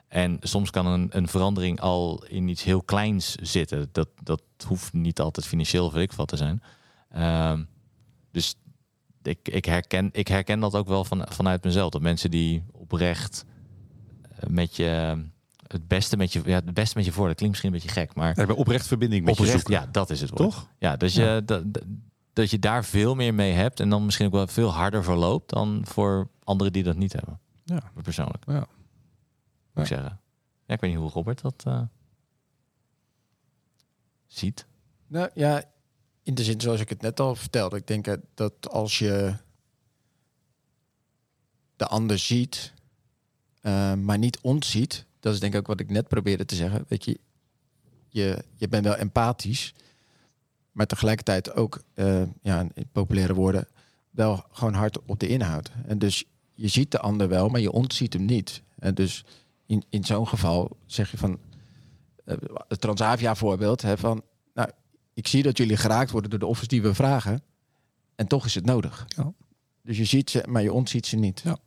En soms kan een, een verandering al in iets heel kleins zitten. Dat, dat hoeft niet altijd financieel of weet ik wat te zijn. Ehm, dus ik, ik, herken, ik herken dat ook wel van, vanuit mezelf. Dat mensen die oprecht eh, met je het beste met je, ja, het beste met je voor. Dat klinkt misschien een beetje gek, maar Hebben oprecht verbinding met je oprecht, zoeken. ja, dat is het woord. Toch? Ja, dus je, dat, dat- dat je daar veel meer mee hebt en dan misschien ook wel veel harder verloopt dan voor anderen die dat niet hebben. Ja. Persoonlijk. Ja. Moet ik zeggen. Ja, ik weet niet hoe Robert dat eh, ziet. Nou ja, in de zin zoals ik het net al vertelde. Ik denk dat als je de ander ziet, eh, maar niet ons ziet. Dat is denk ik ook wat ik net probeerde te zeggen. Weet je, je, je bent wel empathisch, maar tegelijkertijd ook, eh, ja, in populaire woorden, wel gewoon hard op de inhoud. En dus je ziet de ander wel, maar je ontziet hem niet. En dus in, in zo'n geval zeg je van, eh, het Transavia voorbeeld, hè, van, nou, ik zie dat jullie geraakt worden door de offers die we vragen. En toch is het nodig. Ja. Dus je ziet ze, maar je ontziet ze niet. Ja.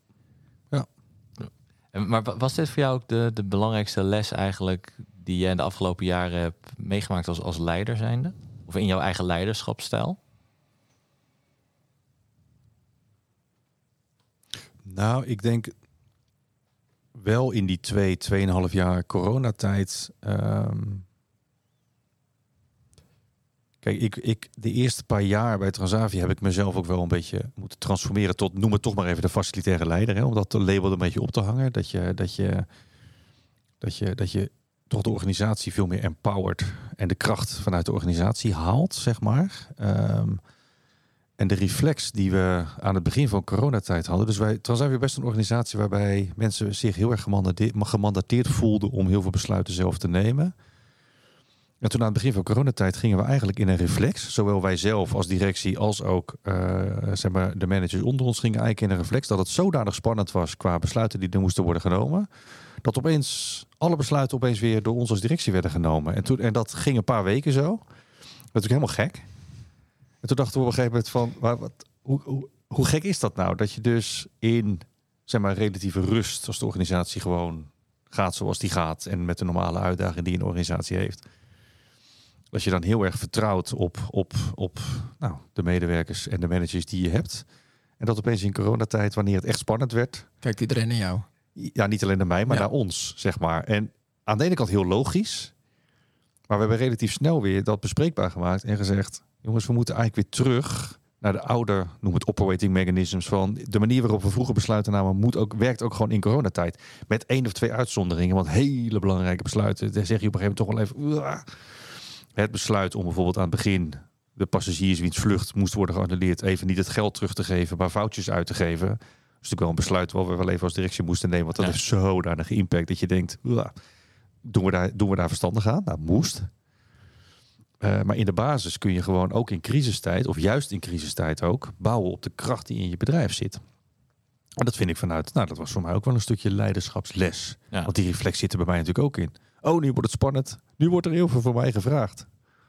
En, maar wa- was dit voor jou ook de, de belangrijkste les eigenlijk die jij in de afgelopen jaren hebt meegemaakt als, als leider zijnde? Of in jouw eigen leiderschapsstijl? Nou, ik denk wel in die twee, tweeënhalf jaar coronatijd. ehm kijk, ik, ik, de eerste paar jaar bij Transavia heb ik mezelf ook wel een beetje moeten transformeren tot, noem het toch maar even de facilitaire leider. Hè, om dat label een beetje op te hangen. Dat je, dat je, dat je, dat je toch de organisatie veel meer empowert en de kracht vanuit de organisatie haalt, zeg maar. Ehm, en de reflex die we aan het begin van coronatijd hadden. Dus wij Transavia best een organisatie waarbij mensen zich heel erg gemandateerd, voelden om heel veel besluiten zelf te nemen. En toen aan het begin van coronatijd gingen we eigenlijk in een reflex. Zowel wij zelf als directie als ook eh, zeg maar, de managers onder ons gingen eigenlijk in een reflex. Dat het zodanig spannend was qua besluiten die er moesten worden genomen. Dat opeens alle besluiten opeens weer door ons als directie werden genomen. En, toen, en dat ging een paar weken zo. Dat was natuurlijk helemaal gek. En toen dachten we op een gegeven moment van, wat, hoe, hoe, hoe gek is dat nou? Dat je dus in zeg maar, relatieve rust als de organisatie gewoon gaat zoals die gaat en met de normale uitdagingen die een organisatie heeft. Dat je dan heel erg vertrouwt op, op, op nou, de medewerkers en de managers die je hebt. En dat opeens in coronatijd, wanneer het echt spannend werd, Kijkt iedereen naar jou. ja, niet alleen naar mij, maar Ja. naar ons, zeg maar. En aan de ene kant heel logisch. Maar we hebben relatief snel weer dat bespreekbaar gemaakt en gezegd... jongens, we moeten eigenlijk weer terug naar de oude, noem het operating mechanisms... van de manier waarop we vroeger besluiten namen... Moet ook, werkt ook gewoon in coronatijd. Met één of twee uitzonderingen, want hele belangrijke besluiten... daar zeg je op een gegeven moment toch wel even... "Uah." Het besluit om bijvoorbeeld aan het begin... de passagiers wiens vlucht moest worden geannuleerd... even niet het geld terug te geven, maar foutjes uit te geven... Dat is natuurlijk wel een besluit wat we wel even als directie moesten nemen. Want dat Ja. heeft zodanige impact dat je denkt, "Uah, doen we daar, doen we daar verstandig aan? Nou, moest. Eh, maar in de basis kun je gewoon ook in crisistijd, of juist in crisistijd ook, bouwen op de kracht die in je bedrijf zit. En dat vind ik vanuit, nou, dat was voor mij ook wel een stukje leiderschapsles. Ja. Want die reflex zit er bij mij natuurlijk ook in. Oh, nu wordt het spannend. Nu wordt er heel veel voor mij gevraagd.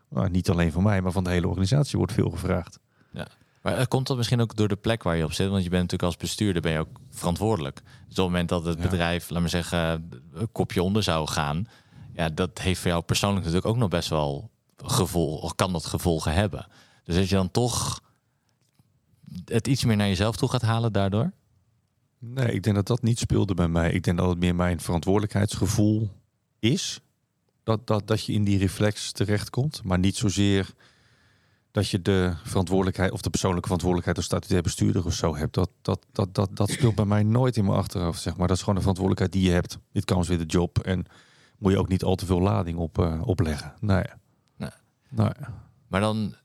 Nou, niet alleen van mij, maar van de hele organisatie wordt veel gevraagd. Maar eh, komt dat misschien ook door de plek waar je op zit? Want je bent natuurlijk als bestuurder ben je ook verantwoordelijk. Dus op het moment dat het Ja. bedrijf, laat maar zeggen, een kopje onder zou gaan, ja, dat heeft voor jou persoonlijk natuurlijk ook nog best wel gevolg, kan dat gevolgen hebben. Dus dat je dan toch het iets meer naar jezelf toe gaat halen daardoor. Nee, ik denk dat dat niet speelde bij mij. Ik denk dat het meer mijn verantwoordelijkheidsgevoel is. Dat, dat, dat je in die reflex terechtkomt. Maar niet zozeer dat je de verantwoordelijkheid of de persoonlijke verantwoordelijkheid als statutair bestuurder of zo hebt. Dat, dat, dat, dat, dat speelt bij mij nooit in mijn achterhoofd. Zeg maar. Dat is gewoon de verantwoordelijkheid die je hebt. Dit kan weer de job. En moet je ook niet al te veel lading op, eh, opleggen. Nee. Nee. Nee. Maar dan,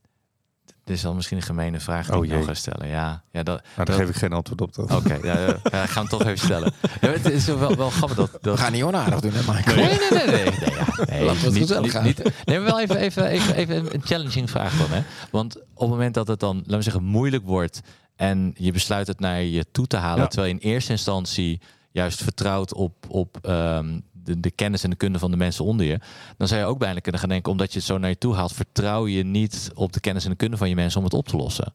dit is dan misschien een gemene vraag die Oh, ik ga stellen. Ja, ja dat, Nou, daar dat- geef ik geen antwoord op. Dat. Oké, ja, ja, ja, ik ga hem toch even stellen. Ja, het is wel, wel grappig dat, dat, We gaan niet onaardig doen, hè, Michael? Nee, nee, nee, nee. nee, ja, nee Laten we het niet, gezellig niet, houden. niet- nee, maar wel even, even, even, even een challenging vraag dan. Hè? Want op het moment dat het dan, laten we zeggen, moeilijk wordt en je besluit het naar je toe te halen, Ja. terwijl je in eerste instantie juist vertrouwt op, op ehm, de, kennis en de kunde van de mensen onder je, dan zou je ook bijna kunnen gaan denken, omdat je het zo naar je toe haalt, vertrouw je niet op de kennis en de kunde van je mensen om het op te lossen.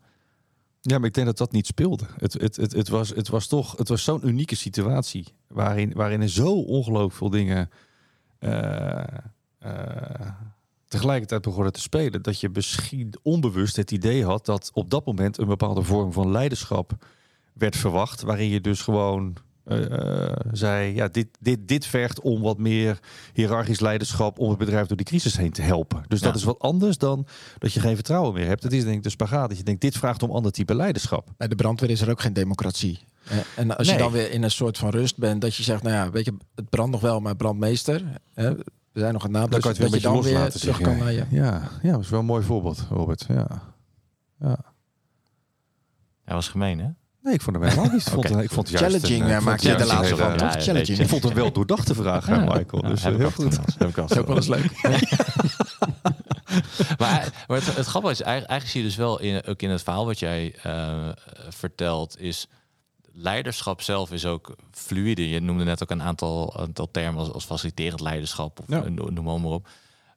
Ja, maar ik denk dat dat niet speelde. Het, het, het, het, was, het was toch het was zo'n unieke situatie. Waarin, waarin er zo ongelooflijk veel dingen eh, eh, tegelijkertijd begonnen te spelen. Dat je misschien onbewust het idee had dat op dat moment een bepaalde vorm van leiderschap werd verwacht. Waarin je dus gewoon eh, eh, zei, ja, dit, dit, dit vergt om wat meer hiërarchisch leiderschap om het bedrijf door die crisis heen te helpen. Dus dat is wat anders dan dat je geen vertrouwen meer hebt. Het is denk ik de spagaat dat je denkt, dit vraagt om ander type leiderschap. Bij de brandweer is er ook geen democratie. Eh, En als Nee. je dan weer in een soort van rust bent, dat je zegt, nou ja, weet je, het brandt nog wel, maar brandmeester. Hè, we zijn nog een naam, dus kan je het dat weer je een beetje dan weer loslaten. terug kan naar je. Ja, ja, dat is wel een mooi voorbeeld, Robert. Ja. ja. Dat was gemeen, hè? Nee, ik vond hem helemaal niet. Ik vond, Oké. ik vond het juist Challenging, een, eh, eh, ik maak je de laatste van, toch? Challenging. Ik vond het een wel doordachte vraag, Michael. Ja, Dus heb eh, ik heel goed. Dat is ook wel eens leuk. Maar, maar het, het grappige is, eigenlijk, eigenlijk zie je dus wel in, ook in het verhaal wat jij eh, vertelt, is leiderschap zelf is ook fluide. Je noemde net ook een aantal, aantal termen als, als faciliterend leiderschap of Ja. eh, noem maar, maar op.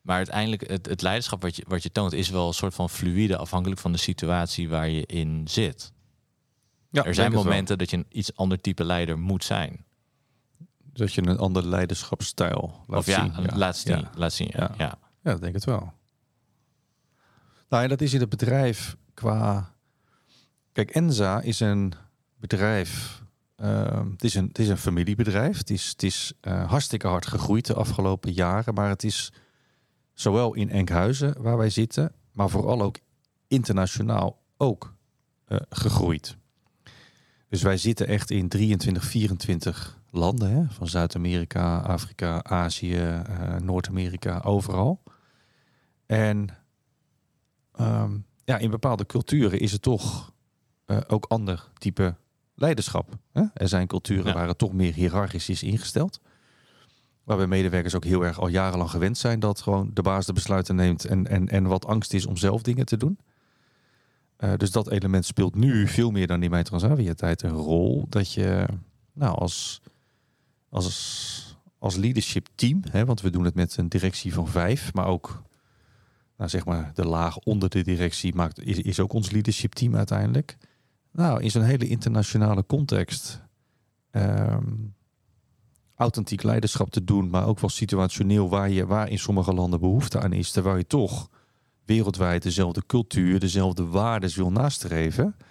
Maar uiteindelijk, het, het leiderschap wat je, wat je toont, is wel een soort van fluide, afhankelijk van de situatie waar je in zit. Ja, er zijn momenten dat je een iets ander type leider moet zijn. Dat je een ander leiderschapsstijl laat of ja, zien. laat zien. Ja. Laat zien ja. Ja. Ja. Ja, dat denk ik het wel. Nou, en dat is in het bedrijf qua... Kijk, Enza is een bedrijf... ehm, het, is een, het is een familiebedrijf. Het is, het is eh, hartstikke hard gegroeid de afgelopen jaren. Maar het is zowel in Enkhuizen, waar wij zitten... maar vooral ook internationaal ook eh, gegroeid. Dus wij zitten echt in 23, 24 landen. Hè? Van Zuid-Amerika, Afrika, Azië, eh, Noord-Amerika, overal. En ehm, ja, in bepaalde culturen is het toch eh, ook ander type leiderschap. Hè? Er zijn culturen Ja. waar het toch meer hiërarchisch is ingesteld. Waarbij medewerkers ook heel erg al jarenlang gewend zijn dat gewoon de baas de besluiten neemt en, en, en wat angst is om zelf dingen te doen. Eh, dus dat element speelt nu veel meer dan in mijn Transavia-tijd een rol. Dat je nou, als, als, als leadership team, hè, want we doen het met een directie van vijf, maar ook nou, zeg maar de laag onder de directie maakt, is, is ook ons leadership team uiteindelijk. Nou, in zo'n hele internationale context ehm, authentiek leiderschap te doen, maar ook wel situationeel waar, je, waar in sommige landen behoefte aan is, terwijl je toch wereldwijd dezelfde cultuur, dezelfde waarden wil nastreven. Dat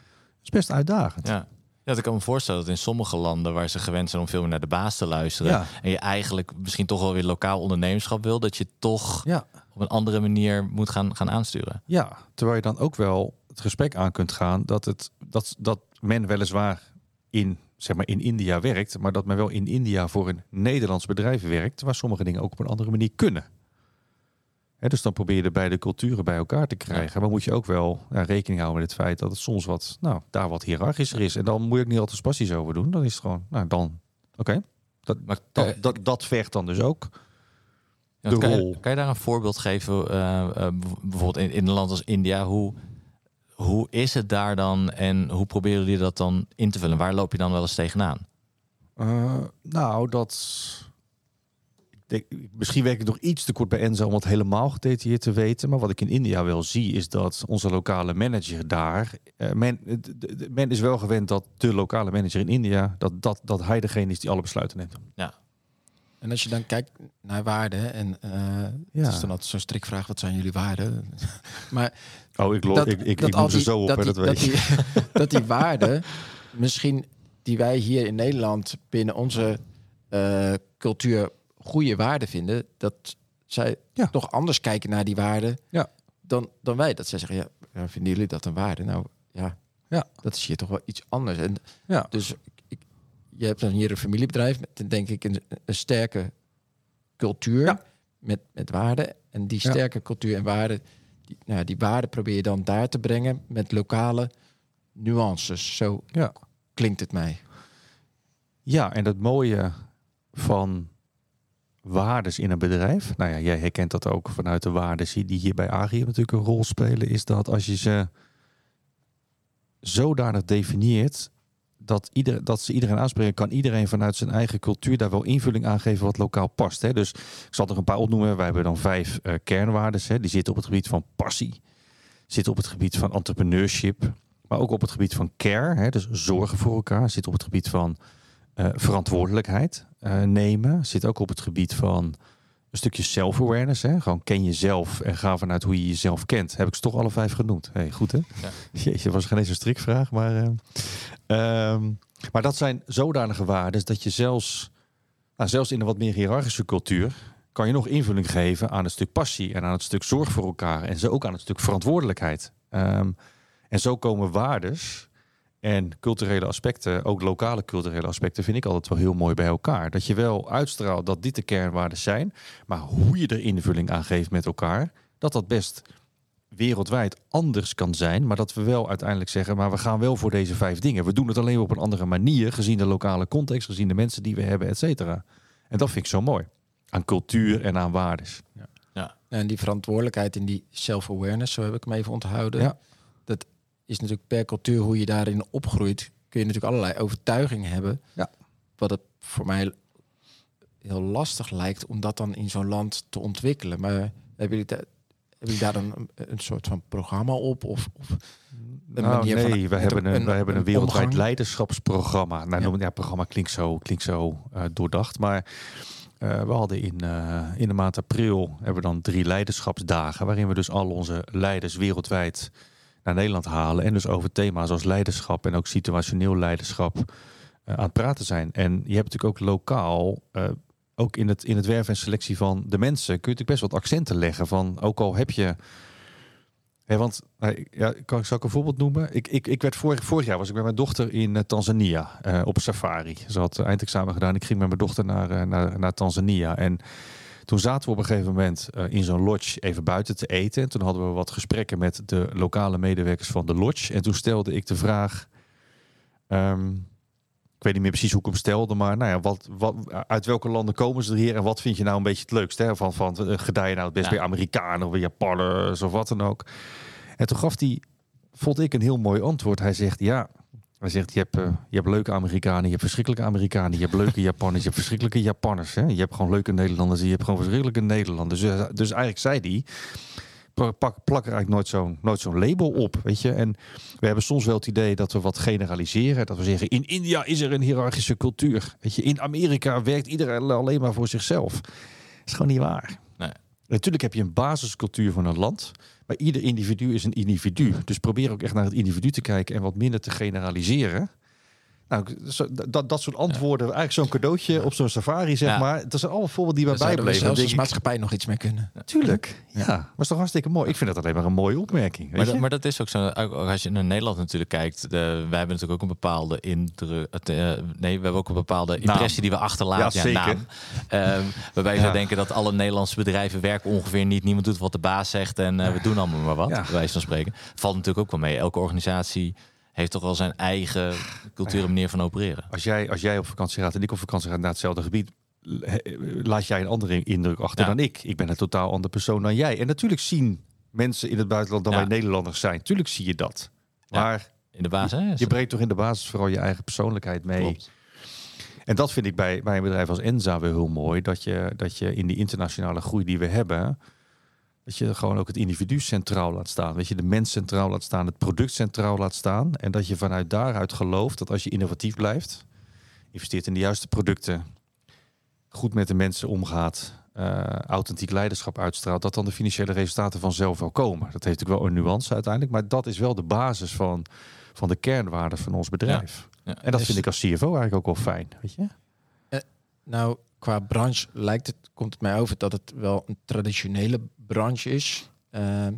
is best uitdagend. Ja. Ja, ik kan me voorstellen dat in sommige landen waar ze gewend zijn om veel meer naar de baas te luisteren. Ja. En je eigenlijk misschien toch wel weer lokaal ondernemerschap wil, dat je toch Ja. op een andere manier moet gaan, gaan aansturen. Ja, terwijl je dan ook wel het gesprek aan kunt gaan dat, het, dat, dat men weliswaar in, zeg maar in India werkt, maar dat men wel in India voor een Nederlands bedrijf werkt, waar sommige dingen ook op een andere manier kunnen. Dus dan probeer je de beide culturen bij elkaar te krijgen. Maar moet je ook wel ja, rekening houden met het feit dat het soms wat, nou, daar wat hiërarchischer is. En dan moet je ook niet altijd spastisch over doen. Dan is het gewoon, nou dan, oké. Dat, Maar dat, dat, dat vergt dan dus ook. De kan, je, rol. kan je daar een voorbeeld geven, eh, eh, bijvoorbeeld in, in een land als India, hoe, hoe is het daar dan en hoe proberen jullie dat dan in te vullen? Waar loop je dan wel eens tegenaan? Eh, nou, dat. Denk, misschien werk ik nog iets te kort bij Enzo om het helemaal gedetailleerd te weten. Maar wat ik in India wel zie, is dat onze lokale manager daar. eh, men, de- de- de- men is wel gewend dat de lokale manager in India. dat, dat, dat hij degene is die alle besluiten neemt. En als je dan kijkt naar waarden en eh Ja. het is dan altijd zo'n strikvraag, wat zijn jullie waarden? maar Oh, ik, lo- dat, ik, ik, dat ik noem ze die- zo op, dat die, dat weet je. Die, dat die waarden, misschien die wij hier in Nederland binnen onze eh, cultuur goede waarden vinden, dat zij Ja. toch anders kijken naar die waarden Ja. dan, dan wij. Dat zij zeggen, ja, ja, vinden jullie dat een waarde? Nou ja, Ja. dat is hier toch wel iets anders. En Ja. dus ik, je hebt dan hier een familiebedrijf met denk ik een, een sterke cultuur Ja. met, met waarden. En die Ja. sterke cultuur en waarden, die, nou, ja, die waarden probeer je dan daar te brengen met lokale nuances. Zo Ja. klinkt het mij. Ja, en het mooie van waardes in een bedrijf. Nou ja, jij herkent dat ook vanuit de waardes die hier bij Agri natuurlijk een rol spelen. Is dat als je ze zodanig definieert dat, ieder, dat ze iedereen aanspreken, kan iedereen vanuit zijn eigen cultuur daar wel invulling aan geven wat lokaal past. Hè? Dus ik zal er een paar opnoemen. Wij hebben dan vijf eh kernwaardes. Die zitten op het gebied van passie, zitten op het gebied van entrepreneurship, maar ook op het gebied van care. Hè? Dus zorgen voor elkaar. Zit op het gebied van eh, verantwoordelijkheid eh, nemen. Zit ook op het gebied van een stukje self-awareness. Hè? Gewoon ken jezelf en ga vanuit hoe je jezelf kent. Heb ik ze toch alle vijf genoemd? Hey, goed hè? Ja. Jeetje, was geen eens een strikvraag. Maar, eh, ehm, maar dat zijn zodanige waarden dat je zelfs, nou, zelfs in een wat meer hiërarchische cultuur... kan je nog invulling geven aan het stuk passie en aan het stuk zorg voor elkaar. En zo ook aan het stuk verantwoordelijkheid. Ehm, en zo komen waardes en culturele aspecten, ook lokale culturele aspecten, vind ik altijd wel heel mooi bij elkaar. Dat je wel uitstraalt dat dit de kernwaarden zijn, maar hoe je er invulling aan geeft met elkaar, dat dat best wereldwijd anders kan zijn, maar dat we wel uiteindelijk zeggen, maar we gaan wel voor deze vijf dingen. We doen het alleen op een andere manier, gezien de lokale context, gezien de mensen die we hebben, et cetera. En dat vind ik zo mooi. Aan cultuur en aan waardes. En die verantwoordelijkheid en die self-awareness, zo heb ik hem even onthouden. Ja. Is natuurlijk per cultuur hoe je daarin opgroeit. Kun je natuurlijk allerlei overtuigingen hebben. Ja. Wat het voor mij heel lastig lijkt om dat dan in zo'n land te ontwikkelen. Maar hebben jullie, da- hebben jullie daar een, een soort van programma op? Of, Nou, van- nee, we hebben een, een- we hebben een een wereldwijd omgang? leiderschapsprogramma. Nou, ja, programma klinkt zo, klinkt zo eh, doordacht. Maar eh, we hadden in, eh, in de maand april hebben we dan drie leiderschapsdagen. Waarin we dus al onze leiders wereldwijd naar Nederland halen. En dus over thema's als leiderschap en ook situationeel leiderschap eh, aan het praten zijn. En je hebt natuurlijk ook lokaal, eh, ook in het, in het werven en selectie van de mensen, kun je natuurlijk best wat accenten leggen. Van ook al heb je. Hè, want eh, ja, kan, zal ik een voorbeeld noemen? Ik, ik, ik werd vorig, vorig jaar was ik met mijn dochter in Tanzania op safari. Ze had eh, eindexamen gedaan. Ik ging met mijn dochter naar, naar, naar Tanzania. En toen zaten we op een gegeven moment eh, in zo'n lodge even buiten te eten. En toen hadden we wat gesprekken met de lokale medewerkers van de lodge. En toen stelde ik de vraag. ehm, ik weet niet meer precies hoe ik hem stelde, maar nou ja, wat, wat, uit welke landen komen ze er hier en wat vind je nou een beetje het leukste? Hè? Van, van eh, gedij je nou het best Ja. bij Amerikanen of bij Japanners of wat dan ook. En toen gaf hij, vond ik een heel mooi antwoord. Hij zegt ja, hij zegt je hebt, eh, je hebt leuke Amerikanen, je hebt verschrikkelijke Amerikanen, je hebt leuke Japanners, je hebt verschrikkelijke Japanners. Hè? Je hebt gewoon leuke Nederlanders, en je hebt gewoon verschrikkelijke Nederlanders. Dus, dus eigenlijk zei pak, plak er eigenlijk nooit zo'n nooit zo'n label op, weet je. En we hebben soms wel het idee dat we wat generaliseren. Dat we zeggen, in India is er een hiërarchische cultuur. Weet je, in Amerika werkt iedereen alleen maar voor zichzelf. Dat is gewoon niet waar. Nee. Natuurlijk heb je een basiscultuur van een land. Maar ieder individu is een individu. Dus probeer ook echt naar het individu te kijken en wat minder te generaliseren. Nou, zo- dat, dat soort antwoorden, eigenlijk zo'n cadeautje op zo'n safari, zeg Ja. maar. Dat zijn allemaal voorbeelden die Daar wij zouden we bijbleven. zelfs Dan als denk ik, maatschappij nog iets mee kunnen. Tuurlijk, ja. Maar is toch hartstikke mooi. Ik vind dat alleen maar een mooie opmerking. Weet Maar, je? dat, maar dat is ook zo. Als je naar Nederland natuurlijk kijkt. De, wij hebben natuurlijk ook een bepaalde indruk. eh, nee, we hebben ook een bepaalde impressie die we achterlaten. Ja, zeker. naam. Ehm, waarbij Ja. ze denken dat alle Nederlandse bedrijven werken ongeveer niet. Niemand doet wat de baas zegt en eh, we doen allemaal maar wat. Ja. Bij wijze van spreken. Valt natuurlijk ook wel mee. Elke organisatie heeft toch wel zijn eigen cultuur en manier van opereren. Als jij, als jij op vakantie gaat en ik op vakantie ga naar hetzelfde gebied, laat jij een andere indruk achter Ja. dan ik. Ik ben een totaal andere persoon dan jij. En natuurlijk zien mensen in het buitenland dan Ja. wij Nederlanders zijn. Tuurlijk zie je dat. Maar In de baas, hè? je brengt toch in de basis vooral je eigen persoonlijkheid mee. Klopt. En dat vind ik bij, bij een bedrijf als Enza weer heel mooi. Dat je, dat je in die internationale groei die we hebben, dat je gewoon ook het individu centraal laat staan. Weet je, de mens centraal laat staan, het product centraal laat staan. En dat je vanuit daaruit gelooft dat als je innovatief blijft, investeert in de juiste producten, goed met de mensen omgaat, eh, authentiek leiderschap uitstraalt, dat dan de financiële resultaten vanzelf wel komen. Dat heeft natuurlijk wel een nuance uiteindelijk, maar dat is wel de basis van, van de kernwaarden van ons bedrijf. Ja. En dat Is- vind ik als CFO eigenlijk ook wel fijn. Weet je? Nou, qua branche lijkt het, komt het mij over dat het wel een traditionele branche is. Ehm,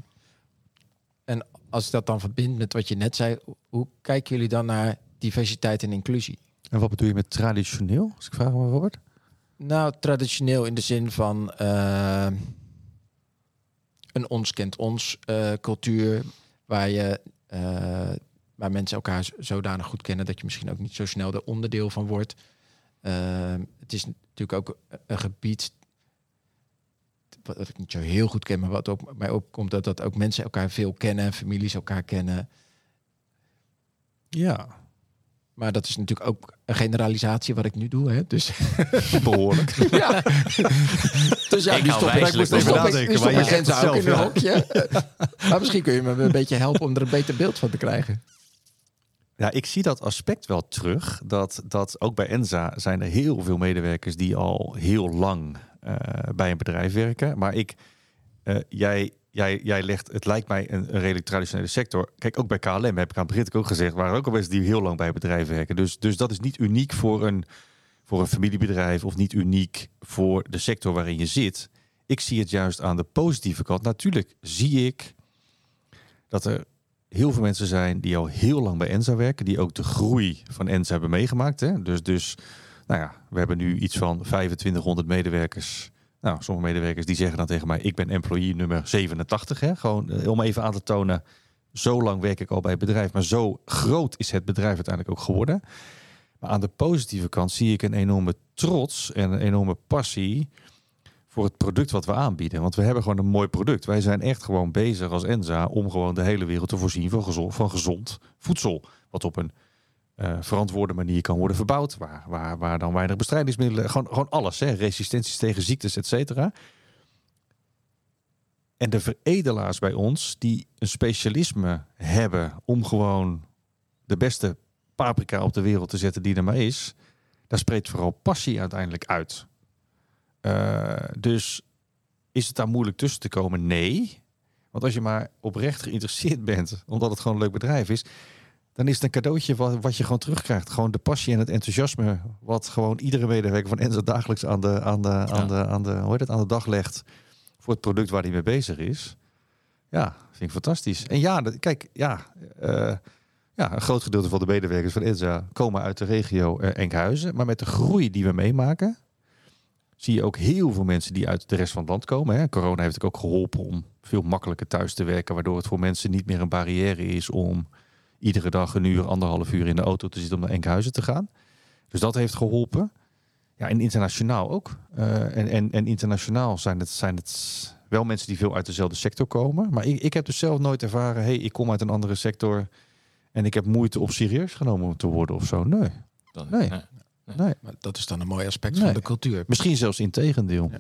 en als ik dat dan verbind met wat je net zei, hoe kijken jullie dan naar diversiteit en inclusie? En wat bedoel je met traditioneel? Als ik vraag maar, Robert. Nou, traditioneel in de zin van ehm, een ons kent ons eh, cultuur, waar je eh, waar mensen elkaar zodanig goed kennen dat je misschien ook niet zo snel er onderdeel van wordt. Ehm, het is natuurlijk ook een gebied wat ik niet zo heel goed ken, maar wat ook mij opkomt dat dat ook mensen elkaar veel kennen, families elkaar kennen. Ja, Maar dat is natuurlijk ook een generalisatie wat ik nu doe. Hè? Dus behoorlijk. ja. dus ja, Ik nu stop ik, wijselijk nu stop even ik, nadenken, nu stop maar je in zelf, een ja. hokje. maar misschien kun je me een beetje helpen om er een beter beeld van te krijgen. Ja, ik zie dat aspect wel terug. Dat, dat ook bij Enza zijn er heel veel medewerkers die al heel lang eh, bij een bedrijf werken. Maar ik, eh, jij, jij, jij legt, het lijkt mij een, een redelijk traditionele sector. Kijk, ook bij KLM heb ik aan begin ook gezegd, waren ook al mensen die heel lang bij bedrijf werken. Dus, dus dat is niet uniek voor een, voor een familiebedrijf of niet uniek voor de sector waarin je zit. Ik zie het juist aan de positieve kant. Natuurlijk zie ik dat er heel veel mensen zijn die al heel lang bij Enza werken, die ook de groei van Enza hebben meegemaakt. Hè? Dus, dus, nou ja, we hebben nu iets van 2500 medewerkers. Nou, sommige medewerkers die zeggen dan tegen mij, ik ben employee nummer 87. Hè? Gewoon eh, om even aan te tonen, zo lang werk ik al bij het bedrijf, maar zo groot is het bedrijf uiteindelijk ook geworden. Maar aan de positieve kant zie ik een enorme trots en een enorme passie voor het product wat we aanbieden. Want we hebben gewoon een mooi product. Wij zijn echt gewoon bezig als Enza om gewoon de hele wereld te voorzien van gezond, van gezond voedsel. Wat op een eh, verantwoorde manier kan worden verbouwd. Waar, waar, waar dan weinig bestrijdingsmiddelen, gewoon, gewoon alles. Hè, resistenties tegen ziektes, et cetera. En de veredelaars bij ons die een specialisme hebben om gewoon de beste paprika op de wereld te zetten die er maar is. Daar spreekt vooral passie uiteindelijk uit. Uh, dus is het daar moeilijk tussen te komen? Nee. Want als je maar oprecht geïnteresseerd bent, omdat het gewoon een leuk bedrijf is, dan is het een cadeautje wat, wat je gewoon terugkrijgt. Gewoon de passie en het enthousiasme, wat gewoon iedere medewerker van Enzo dagelijks aan de, aan de, aan Ja. de, aan de, hoe heet het, aan de dag legt voor het product waar hij mee bezig is. Ja, vind ik fantastisch. En ja, dat- kijk, ja, uh, ja, een groot gedeelte van de medewerkers van Enza komen uit de regio uh, Enkhuizen. Maar met de groei die we meemaken, zie je ook heel veel mensen die uit de rest van het land komen. Hè. Corona heeft ook geholpen om veel makkelijker thuis te werken, waardoor het voor mensen niet meer een barrière is om iedere dag een uur, anderhalf uur in de auto te zitten om naar Enkhuizen te gaan. Dus dat heeft geholpen. Ja, en internationaal ook. Uh, en, en, en internationaal zijn het, zijn het wel mensen die veel uit dezelfde sector komen. Maar ik, ik heb dus zelf nooit ervaren, hey, ik kom uit een andere sector en ik heb moeite op serieus genomen te worden of zo. Nee. Nee. Nee. Maar dat is dan een mooi aspect Nee. van de cultuur. Misschien zelfs in tegendeel. Ja.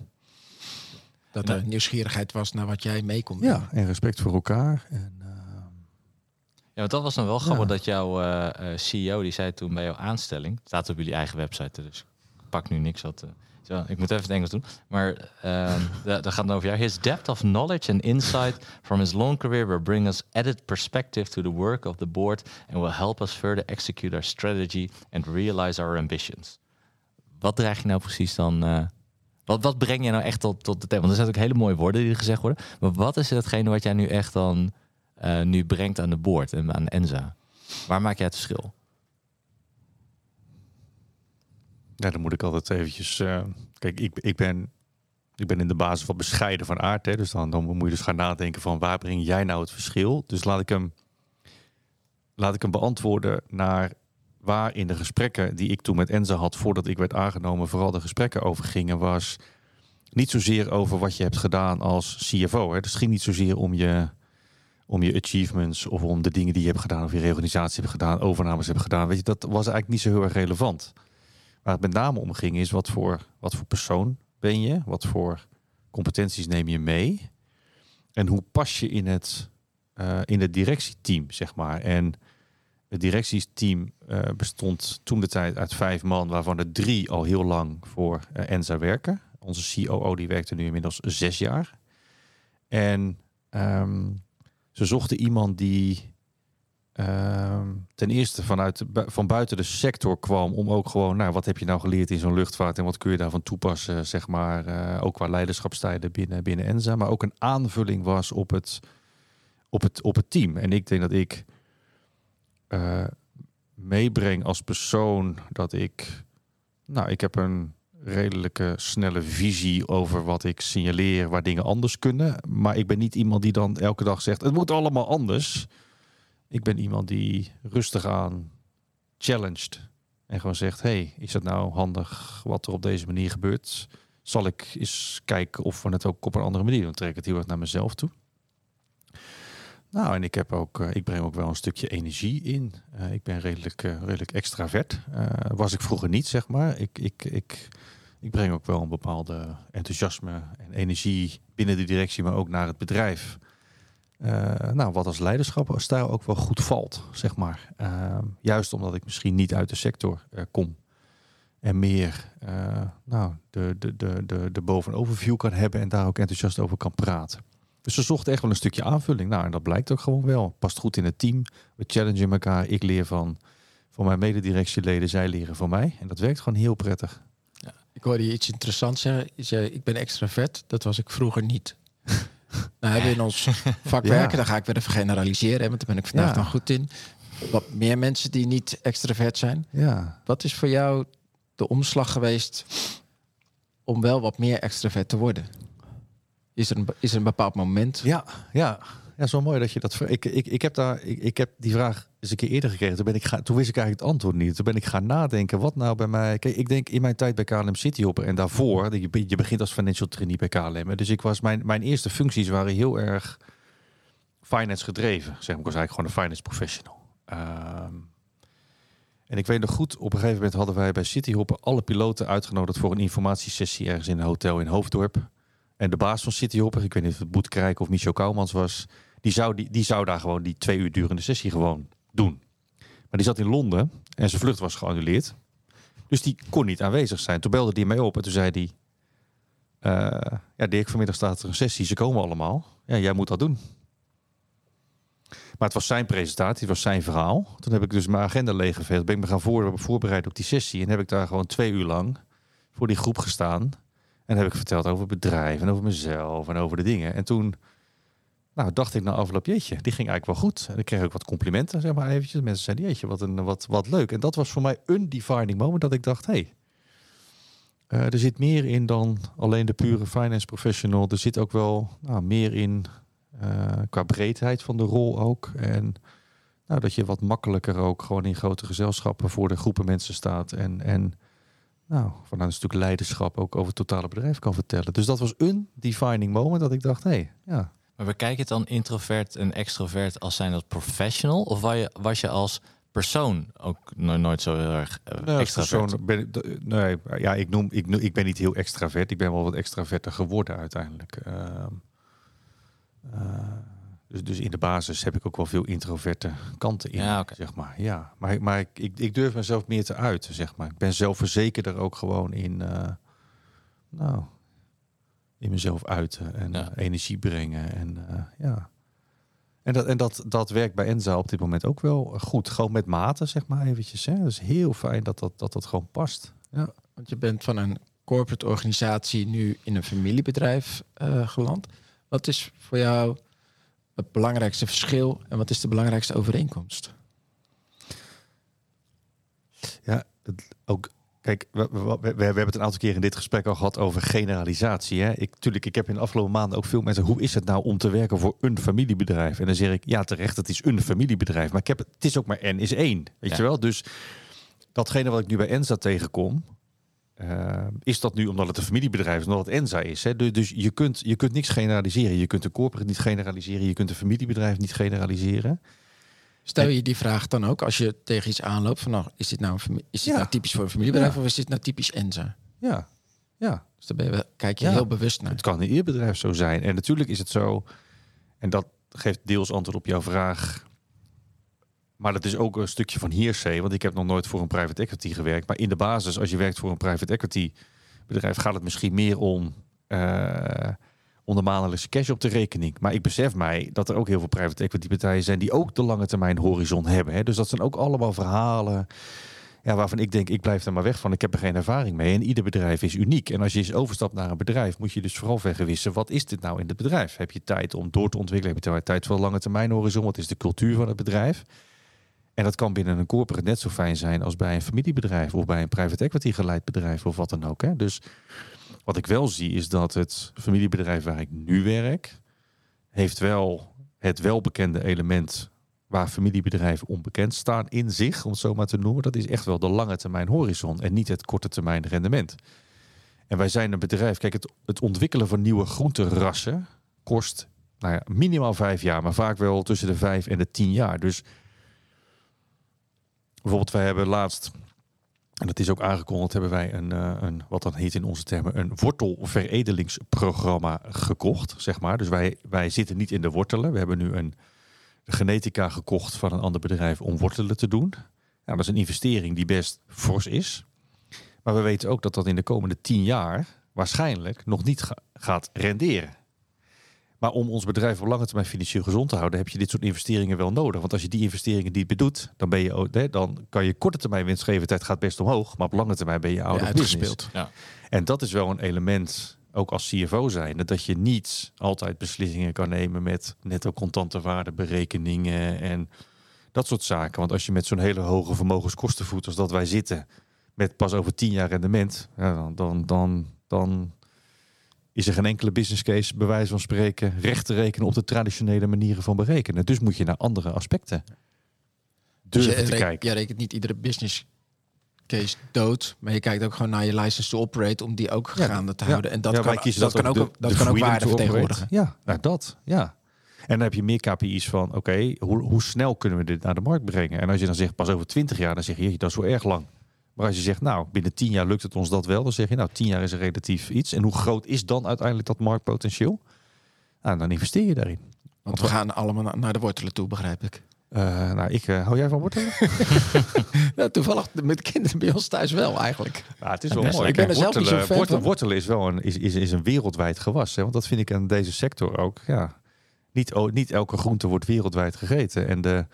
Dat er nieuwsgierigheid was naar wat jij mee kon Ja, en respect voor elkaar. En, ehm, Ja, want dat was dan wel grappig Ja. dat jouw eh, eh, CEO, die zei toen bij jouw aanstelling, staat op jullie eigen website, dus ik pak nu niks wat... eh, zo, ik moet even het Engels doen. Maar ehm dat, gaat over jou. His depth of knowledge and insight from his long career will bring us added perspective to the work of the board and will help us further execute our strategy and realize our ambitions. Wat draag je nou precies dan... eh, wat, wat breng je nou echt tot, tot de thema? Want er zijn ook hele mooie woorden die gezegd worden. Maar wat is datgene wat jij nu echt dan eh, nu brengt aan de board en aan Enza? Waar maak jij het verschil? Ja, dan moet ik altijd eventjes... eh, kijk, ik, ik, ben, ik ben in de basis wat bescheiden van aard. Hè, dus dan, dan moet je dus gaan nadenken van waar breng jij nou het verschil? Dus laat ik hem, laat ik hem beantwoorden naar waar in de gesprekken die ik toen met Enza had... voordat ik werd aangenomen, vooral de gesprekken over gingen... was niet zozeer over wat je hebt gedaan als CFO. Hè. Dus het ging niet zozeer om je, om je achievements... of om de dingen die je hebt gedaan... of je reorganisatie hebt gedaan, overnames hebt gedaan. Weet je, dat was eigenlijk niet zo heel erg relevant. Waar het met name om ging is wat voor, wat voor persoon ben je? Wat voor competenties neem je mee? En hoe pas je in het, eh, in het directieteam, zeg maar? En het directieteam eh, bestond toen de tijd uit vijf man, waarvan er drie al heel lang voor eh, Enza werken. Onze COO die werkte nu inmiddels zes jaar. En ehm, ze zochten iemand die ehm, ten eerste vanuit van buiten de sector kwam om ook gewoon, nou, wat heb je nou geleerd in zo'n luchtvaart en wat kun je daarvan toepassen, zeg maar, eh, ook qua leiderschapstijden binnen, binnen Enza, maar ook een aanvulling was op het, op het, op het team. En ik denk dat ik eh, meebreng als persoon dat ik, nou, ik heb een redelijke snelle visie over wat ik signaleer, waar dingen anders kunnen. Maar ik ben niet iemand die dan elke dag zegt, het moet allemaal anders. Ik ben iemand die rustig aan challenged en gewoon zegt, hey, is het nou handig wat er op deze manier gebeurt? Zal ik eens kijken of we het ook op een andere manier doen? Trek het heel erg naar mezelf toe. Nou, en ik, heb ook, eh, ik breng ook wel een stukje energie in. Eh, ik ben redelijk, eh, redelijk extravert. Was ik vroeger niet, zeg maar. Ik, ik, ik breng ook wel een bepaalde enthousiasme en energie binnen de directie, maar ook naar het bedrijf. Eh, nou, wat als leiderschapstijl ook wel goed valt, zeg maar. Eh, juist omdat ik misschien niet uit de sector eh, kom. En meer eh, nou, de, de, de, de, de boven-overview kan hebben en daar ook enthousiast over kan praten. Dus ze zochten echt wel een stukje aanvulling. Nou, en dat blijkt ook gewoon wel. Past goed in het team. We challengen elkaar. Ik leer van, van mijn mededirectieleden. Zij leren van mij. En dat werkt gewoon heel prettig. Ik hoorde je iets interessants zeggen. Je zei, ik ben extravert. Dat was ik vroeger niet. Nou hebben we in ons vak werken. Dan ga ik weer even generaliseren. hè, Want daar ben ik vandaag dan goed in. Wat meer mensen die niet extravert zijn. Ja. Wat is voor jou de omslag geweest om wel wat meer extravert te worden? Is er een, is er een bepaald moment? Ja, ja. Ja, zo mooi dat je dat... Ik, ik, ik, heb daar, ik, ik heb die vraag eens een keer eerder gekregen. Toen, ben ik gaan, toen wist ik eigenlijk het antwoord niet. Toen ben ik gaan nadenken. Wat nou bij mij... Kijk, ik denk in mijn tijd bij KLM Cityhopper en daarvoor... Je, je begint als financial trainee bij KLM. Dus ik was, mijn, mijn eerste functies waren heel erg finance gedreven. Zeg maar, ik was eigenlijk gewoon een finance professional. Ehm, en ik weet nog goed, op een gegeven moment hadden wij bij Cityhopper alle piloten uitgenodigd voor een informatiesessie ergens in een hotel in Hoofddorp. En de baas van Cityhopper, ik weet niet of het Boet Krijk of Michel Kouwmans was, die zou, die, die zou daar gewoon die twee uur durende sessie gewoon doen. Maar die zat in Londen en zijn vlucht was geannuleerd. Dus die kon niet aanwezig zijn. Toen belde hij mij op en toen zei hij... eh, ja, Dirk, vanmiddag staat er een sessie. Ze komen allemaal. Ja, jij moet dat doen. Maar het was zijn presentatie, het was zijn verhaal. Toen heb ik dus mijn agenda leeggeveegd. Ben ik me gaan voor, voorbereiden op die sessie. En heb ik daar gewoon twee uur lang voor die groep gestaan. En heb ik verteld over bedrijf en over mezelf en over de dingen. En toen nou, dacht ik na afloop, jeetje, die ging eigenlijk wel goed. En ik kreeg ook wat complimenten, zeg maar eventjes. Mensen zeiden, jeetje, wat, een, wat, wat leuk. En dat was voor mij een defining moment dat ik dacht, hé, hey, eh, er zit meer in dan alleen de pure finance professional. Er zit ook wel nou, meer in eh, qua breedheid van de rol ook. En nou, dat je wat makkelijker ook gewoon in grote gezelschappen voor de groepen mensen staat. En, en nou, vanuit een stuk leiderschap ook over het totale bedrijf kan vertellen. Dus dat was een defining moment dat ik dacht, hé, hey, ja. Maar bekijk je het dan introvert en extrovert als zijn als professional? Of was je, was je als persoon ook no- nooit zo heel erg uh, Nou, ben ik- d- nee, ja, ik noem, ik, ik ben niet heel extravert. Ik ben wel wat extraverter geworden uiteindelijk. Ehm, eh, dus, dus in de basis heb ik ook wel veel introverte kanten in, Ja, zeg maar. Ja, maar, maar ik, ik, ik durf mezelf meer te uiten, zeg maar. Ik ben zelfverzekerder ook gewoon in, eh, nou, in mezelf uiten en Ja. eh, energie brengen en eh, ja. En, dat, en dat, dat werkt bij Enza op dit moment ook wel goed. Gewoon met mate, zeg maar eventjes. Hè. Dat is heel fijn dat dat, dat, dat gewoon past. Ja. Want je bent van een corporate organisatie nu in een familiebedrijf eh, geland. Wat is voor jou het belangrijkste verschil en wat is de belangrijkste overeenkomst? Ja, het, ook. Kijk, we, we, we- we hebben het een aantal keer in dit gesprek al gehad over generalisatie. Hè? Ik, tuurlijk, ik heb in de afgelopen maanden ook veel mensen. Hoe is het nou om te werken voor een familiebedrijf? En dan zeg ik, ja, terecht, het is een familiebedrijf. Maar ik heb, het is ook maar N is één. Weet Ja. je wel? Dus datgene wat ik nu bij Enza tegenkom. eh, is dat nu omdat het een familiebedrijf is, omdat het Enza is. Hè? Dus, dus je, kunt, je kunt niks generaliseren. Je kunt een corporate niet generaliseren. Je kunt een familiebedrijf niet generaliseren. Stel je die vraag dan ook als je tegen iets aanloopt van nou, is dit nou, een is dit Ja. nou typisch voor een familiebedrijf Ja. of is dit nou typisch Enza? Ja, ja. Dus daar ben je, wel- kijk je Ja. heel bewust naar. Het kan in ieder bedrijf zo zijn. En natuurlijk is het zo, en dat geeft deels antwoord op jouw vraag. Maar dat is ook een stukje van hearsay, want ik heb nog nooit voor een private equity gewerkt. Maar in de basis, als je werkt voor een private equity bedrijf, gaat het misschien meer om, eh om de maandelijkse cash op de rekening. Maar ik besef mij dat er ook heel veel private equity partijen zijn die ook de lange termijn horizon hebben. Hè. Dus dat zijn ook allemaal verhalen ja, waarvan ik denk, ik blijf er maar weg van. Ik heb er geen ervaring mee. En ieder bedrijf is uniek. En als je eens overstapt naar een bedrijf, moet je dus vooral vergewissen. Wat is dit nou in het bedrijf? Heb je tijd om door te ontwikkelen? Heb je tijd voor een lange termijn horizon? Wat is de cultuur van het bedrijf? En dat kan binnen een corporate net zo fijn zijn als bij een familiebedrijf of bij een private equity geleid bedrijf of wat dan ook. Hè? Dus wat ik wel zie is dat het familiebedrijf waar ik nu werk, heeft wel het welbekende element waar familiebedrijven onbekend staan in zich, om het zo maar te noemen. Dat is echt wel de lange termijn horizon en niet het korte termijn rendement. En wij zijn een bedrijf, kijk, het, het ontwikkelen van nieuwe groenterassen kost nou ja, minimaal vijf jaar, maar vaak wel tussen de vijf en de tien jaar. Dus bijvoorbeeld, wij hebben laatst, en dat is ook aangekondigd, hebben wij een, eh, een wat dan heet in onze termen, een wortelveredelingsprogramma gekocht, zeg maar. Dus wij, wij zitten niet in de wortelen. We hebben nu een genetica gekocht van een ander bedrijf om wortelen te doen. Dat is een investering die best fors is. Maar we weten ook dat dat in de komende tien jaar waarschijnlijk nog niet ga- gaat renderen. Maar om ons bedrijf op lange termijn financieel gezond te houden, heb je dit soort investeringen wel nodig. Want als je die investeringen niet bedoet, dan, ben je, ook- hè, dan kan je korte termijn winstgevendheid gaat best omhoog. Maar op lange termijn ben je business. uitgespeeld. Ja. En dat is wel een element, ook als CFO zijn, dat je niet altijd beslissingen kan nemen met netto contante waardeberekeningen en dat soort zaken. Want als je met zo'n hele hoge vermogenskostenvoet als dat wij zitten, met pas over tien jaar rendement, ja, dan, dan, dan, dan is er geen enkele business case, bij wijze van spreken, recht te rekenen op de traditionele manieren van berekenen. Dus moet je naar andere aspecten Dus durven je te kijken. jij rekent niet iedere business case dood, maar je kijkt ook gewoon naar je license to operate om die ook gaande te ja. houden. En dat Ja, kan, dat dat kan ook dat kan ook waarde vertegenwoordigen. Ja, nou dat, ja. En dan heb je meer KPI's van, oké, hoe, hoe snel kunnen we dit naar de markt brengen? En als je dan zegt, pas over 20 jaar, dan zeg je, dat is wel erg lang. Maar als je zegt, nou, binnen 10 jaar lukt het ons dat wel, dan zeg je, nou, 10 jaar is er relatief iets. En hoe groot is dan uiteindelijk dat marktpotentieel? Nou, dan investeer je daarin. Want we gaan allemaal na- naar de wortelen toe, begrijp ik. Eh, nou, ik, eh, hou jij van wortelen? Toevallig met kinderen bij ons thuis wel eigenlijk. Het is wel mooi. Ik ben er zelf niet wortelen, zo'n fan wortelen, wortelen is wel een, is, is, is een wereldwijd gewas. Hè? Want dat vind ik aan deze sector ook. Ja, niet, niet elke groente wordt wereldwijd gegeten. En de,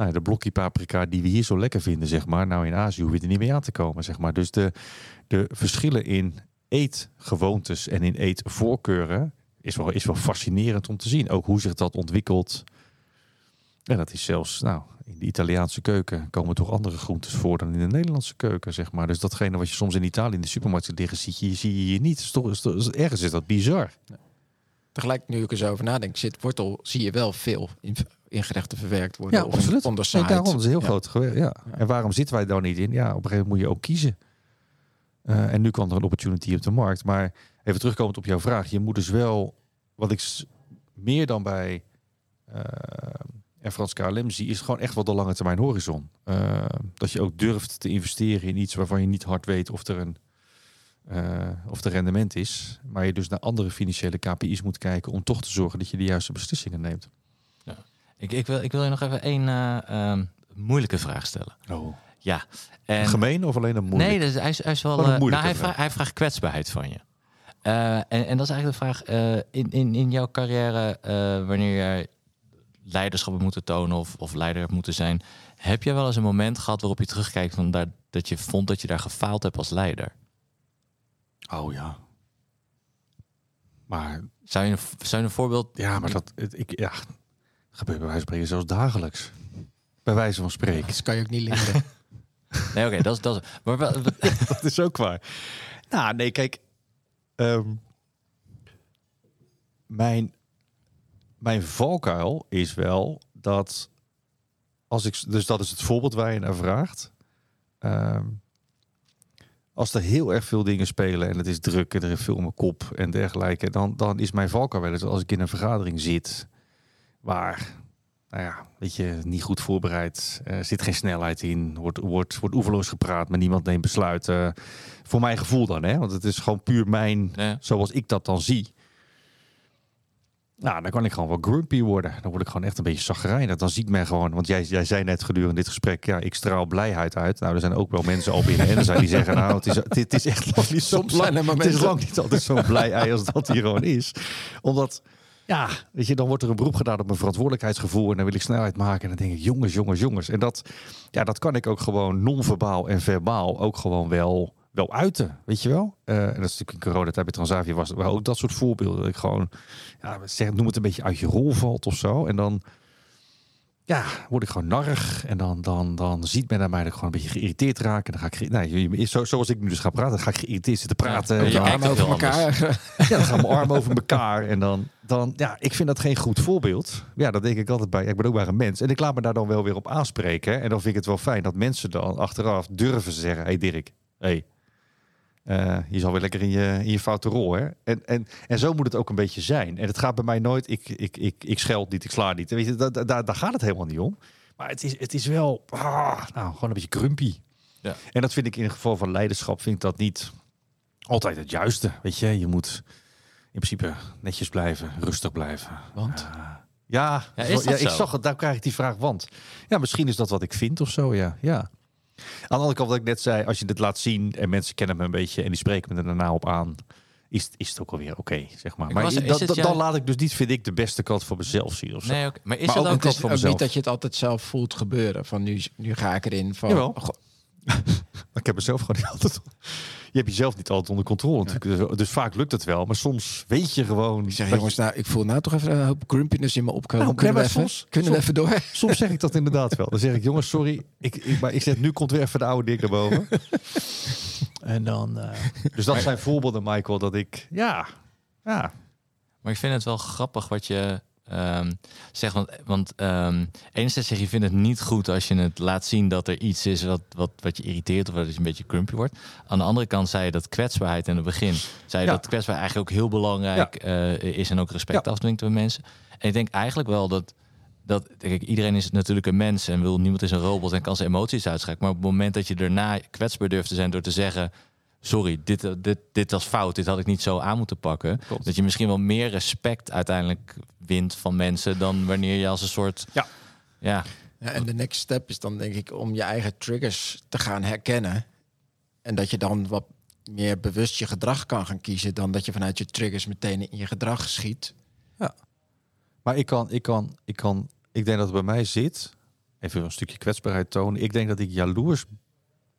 nou, de blokkie paprika die we hier zo lekker vinden, zeg maar. Nou, in Azië hoef je er niet mee aan te komen, zeg maar. Dus de, de verschillen in eetgewoontes en in eetvoorkeuren is wel, is wel fascinerend om te zien. Ook hoe zich dat ontwikkelt. En dat is zelfs, nou, in de Italiaanse keuken komen toch andere groentes voor dan in de Nederlandse keuken, zeg maar. Dus datgene wat je soms in Italië in de supermarkt ziet liggen, zie je, zie je hier niet. Toch, is is- ergens is dat bizar. Tegelijk, nu ik er zo over nadenk, zit wortel, zie je wel veel in, in gerechten verwerkt worden. Ja, of absoluut. Nee, daarom is het heel Ja. groot geweest. Ja. En waarom zitten wij daar niet in? Ja, op een gegeven moment moet je ook kiezen. Eh, en nu kwam er een opportunity op de markt. Maar even terugkomend op jouw vraag. Je moet dus wel, wat ik meer dan bij, eh, en Frans KLM zie, is gewoon echt wel de lange termijn horizon. Uh, dat je ook durft te investeren in iets waarvan je niet hard weet of er een uh, of er rendement is. Maar je dus naar andere financiële KPI's moet kijken om toch te zorgen dat je de juiste beslissingen neemt. Ik, ik, wil, ik wil je nog even één uh, moeilijke vraag stellen. Oh. Ja. En, Gemeen of alleen een moeilijke? Nee, dus hij, is, hij is wel. nou, hij, vraagt, hij vraagt kwetsbaarheid van je. en, en dat is eigenlijk de vraag. in, in, in jouw carrière, wanneer jij leiderschap hebt moeten tonen of, of leider hebt moeten zijn. Heb je wel eens een moment gehad waarop je terugkijkt van daar, dat je vond dat je daar gefaald hebt als leider? Oh ja. Maar zou je, zou je een voorbeeld? Ja, maar dat ik ja gebeurt bij wijze van spreken zelfs dagelijks. Bij wijze van spreken. Dat kan je ook niet leren. nee, oké, dat is dat. Is, maar wel, dat is ook waar. Nou, nee, kijk. Um, mijn mijn valkuil is wel dat als ik, dus dat is het voorbeeld waar je naar vraagt. Um, als er heel erg veel dingen spelen en het is druk en er is veel om mijn kop en dergelijke, dan, dan is mijn valkuil wel eens als ik in een vergadering zit waar, nou ja, weet je, niet goed voorbereid, er zit geen snelheid in, wordt, wordt, wordt oeverloos gepraat, maar niemand neemt besluiten. Voor mijn gevoel dan, hè, want het is gewoon puur mijn, ja. zoals ik dat dan zie. Nou, dan kan ik gewoon wel grumpy worden. Dan word ik gewoon echt een beetje zagrijnig. Dan ziet men gewoon, want jij, jij zei net gedurende dit gesprek, ja, ik straal blijheid uit. Nou, er zijn ook wel mensen al binnen en dan zijn die zeggen, nou, het is, het, is echt lang niet zo blij. Het is lang niet altijd zo blij ei als dat hier gewoon is. Omdat, ja, weet je, dan wordt er een beroep gedaan op mijn verantwoordelijkheidsgevoel en dan wil ik snelheid maken. En dan denk ik, jongens, jongens, jongens. En dat, ja, dat kan ik ook gewoon non-verbaal en verbaal ook gewoon wel wel uiten, weet je wel. Uh, en dat is natuurlijk in coronatijd bij Transavia was ook dat soort voorbeelden. Dat ik gewoon, ja, zeg, noem het een beetje uit je rol valt of zo. En dan, ja, word ik gewoon narrig. En dan, dan, dan ziet men naar mij dat ik gewoon een beetje geïrriteerd raak. En dan ga ik, zo, zoals ik nu dus ga praten, dan ga ik geïrriteerd zitten praten. Ja, je armen over elkaar. ja, dan gaan mijn armen over elkaar. En dan, dan, ja, ik vind dat geen goed voorbeeld. Ja, dat denk ik altijd bij. Ik ben ook maar een mens. En ik laat me daar dan wel weer op aanspreken. En dan vind ik het wel fijn dat mensen dan achteraf durven zeggen: hey Dirk, hey, uh, je zal weer lekker in je, in je foute rol. Hè? En, en, en zo moet het ook een beetje zijn. En het gaat bij mij nooit, ik, ik, ik, ik scheld niet, ik sla niet. Weet je, daar, daar, daar gaat het helemaal niet om. Maar het is, het is wel, ah, nou, gewoon een beetje grumpy. Ja. En dat vind ik in het geval van leiderschap, vind ik dat niet altijd het juiste. Weet je, je moet in principe netjes blijven, rustig blijven. Want? Uh, ja, ja, is ja ik zag het, daar krijg ik die vraag, want. Ja, misschien is dat wat ik vind of zo, ja. ja. Aan de andere kant, wat ik net zei, als je dit laat zien en mensen kennen me een beetje en die spreken me er daarna op aan, is, is het ook alweer oké, zeg maar. Maar dan laat ik dus niet, vind ik, de beste kant voor mezelf zien. Of zo. Nee, Maar is maar het ook, ook, ook niet dat je het altijd zelf voelt gebeuren? Van nu, nu ga ik erin. Van, Jawel. ik heb mezelf gewoon niet altijd je hebt jezelf niet altijd onder controle natuurlijk. Dus, dus, vaak lukt het wel. Maar soms weet je gewoon... Ik zeg, jongens, nou, ik voel nou toch even een hoop grumpiness in me opkomen. Nou, kunnen we, even, soms, kunnen we even door? Soms zeg ik dat inderdaad wel. Dan zeg ik, jongens, sorry. Ik, ik, maar ik zeg, nu komt weer even de oude dik naar boven. en dan... Uh... Dus dat zijn voorbeelden, Michael, dat ik... Ja, ja. Maar ik vind het wel grappig wat je Um, zeg, want, want um, enerzijds zeg je, vindt het niet goed als je het laat zien dat er iets is wat, wat, wat je irriteert of wat je een beetje crumpy wordt. Aan de andere kant zei je dat kwetsbaarheid in het begin, zei je dat kwetsbaarheid eigenlijk ook heel belangrijk uh, is en ook respect ja. afdwingt bij mensen. En ik denk eigenlijk wel dat, dat kijk, iedereen is natuurlijk een mens en wil niemand is een robot en kan zijn emoties uitschakelen. Maar op het moment dat je daarna kwetsbaar durft te zijn door te zeggen, sorry, dit, eh, dit, dit was fout, dit had ik niet zo aan moeten pakken. Dat je misschien wel meer respect uiteindelijk wint van mensen dan wanneer je als een soort. Ja. ja. ja en de next step is dan denk ik om je eigen triggers te gaan herkennen. En dat je dan wat meer bewust je gedrag kan gaan kiezen dan dat je vanuit je triggers meteen in je gedrag schiet. Ja. Maar ik kan, ik kan, ik kan, ik denk dat het bij mij zit. Even een stukje kwetsbaarheid tonen. Ik denk dat ik jaloers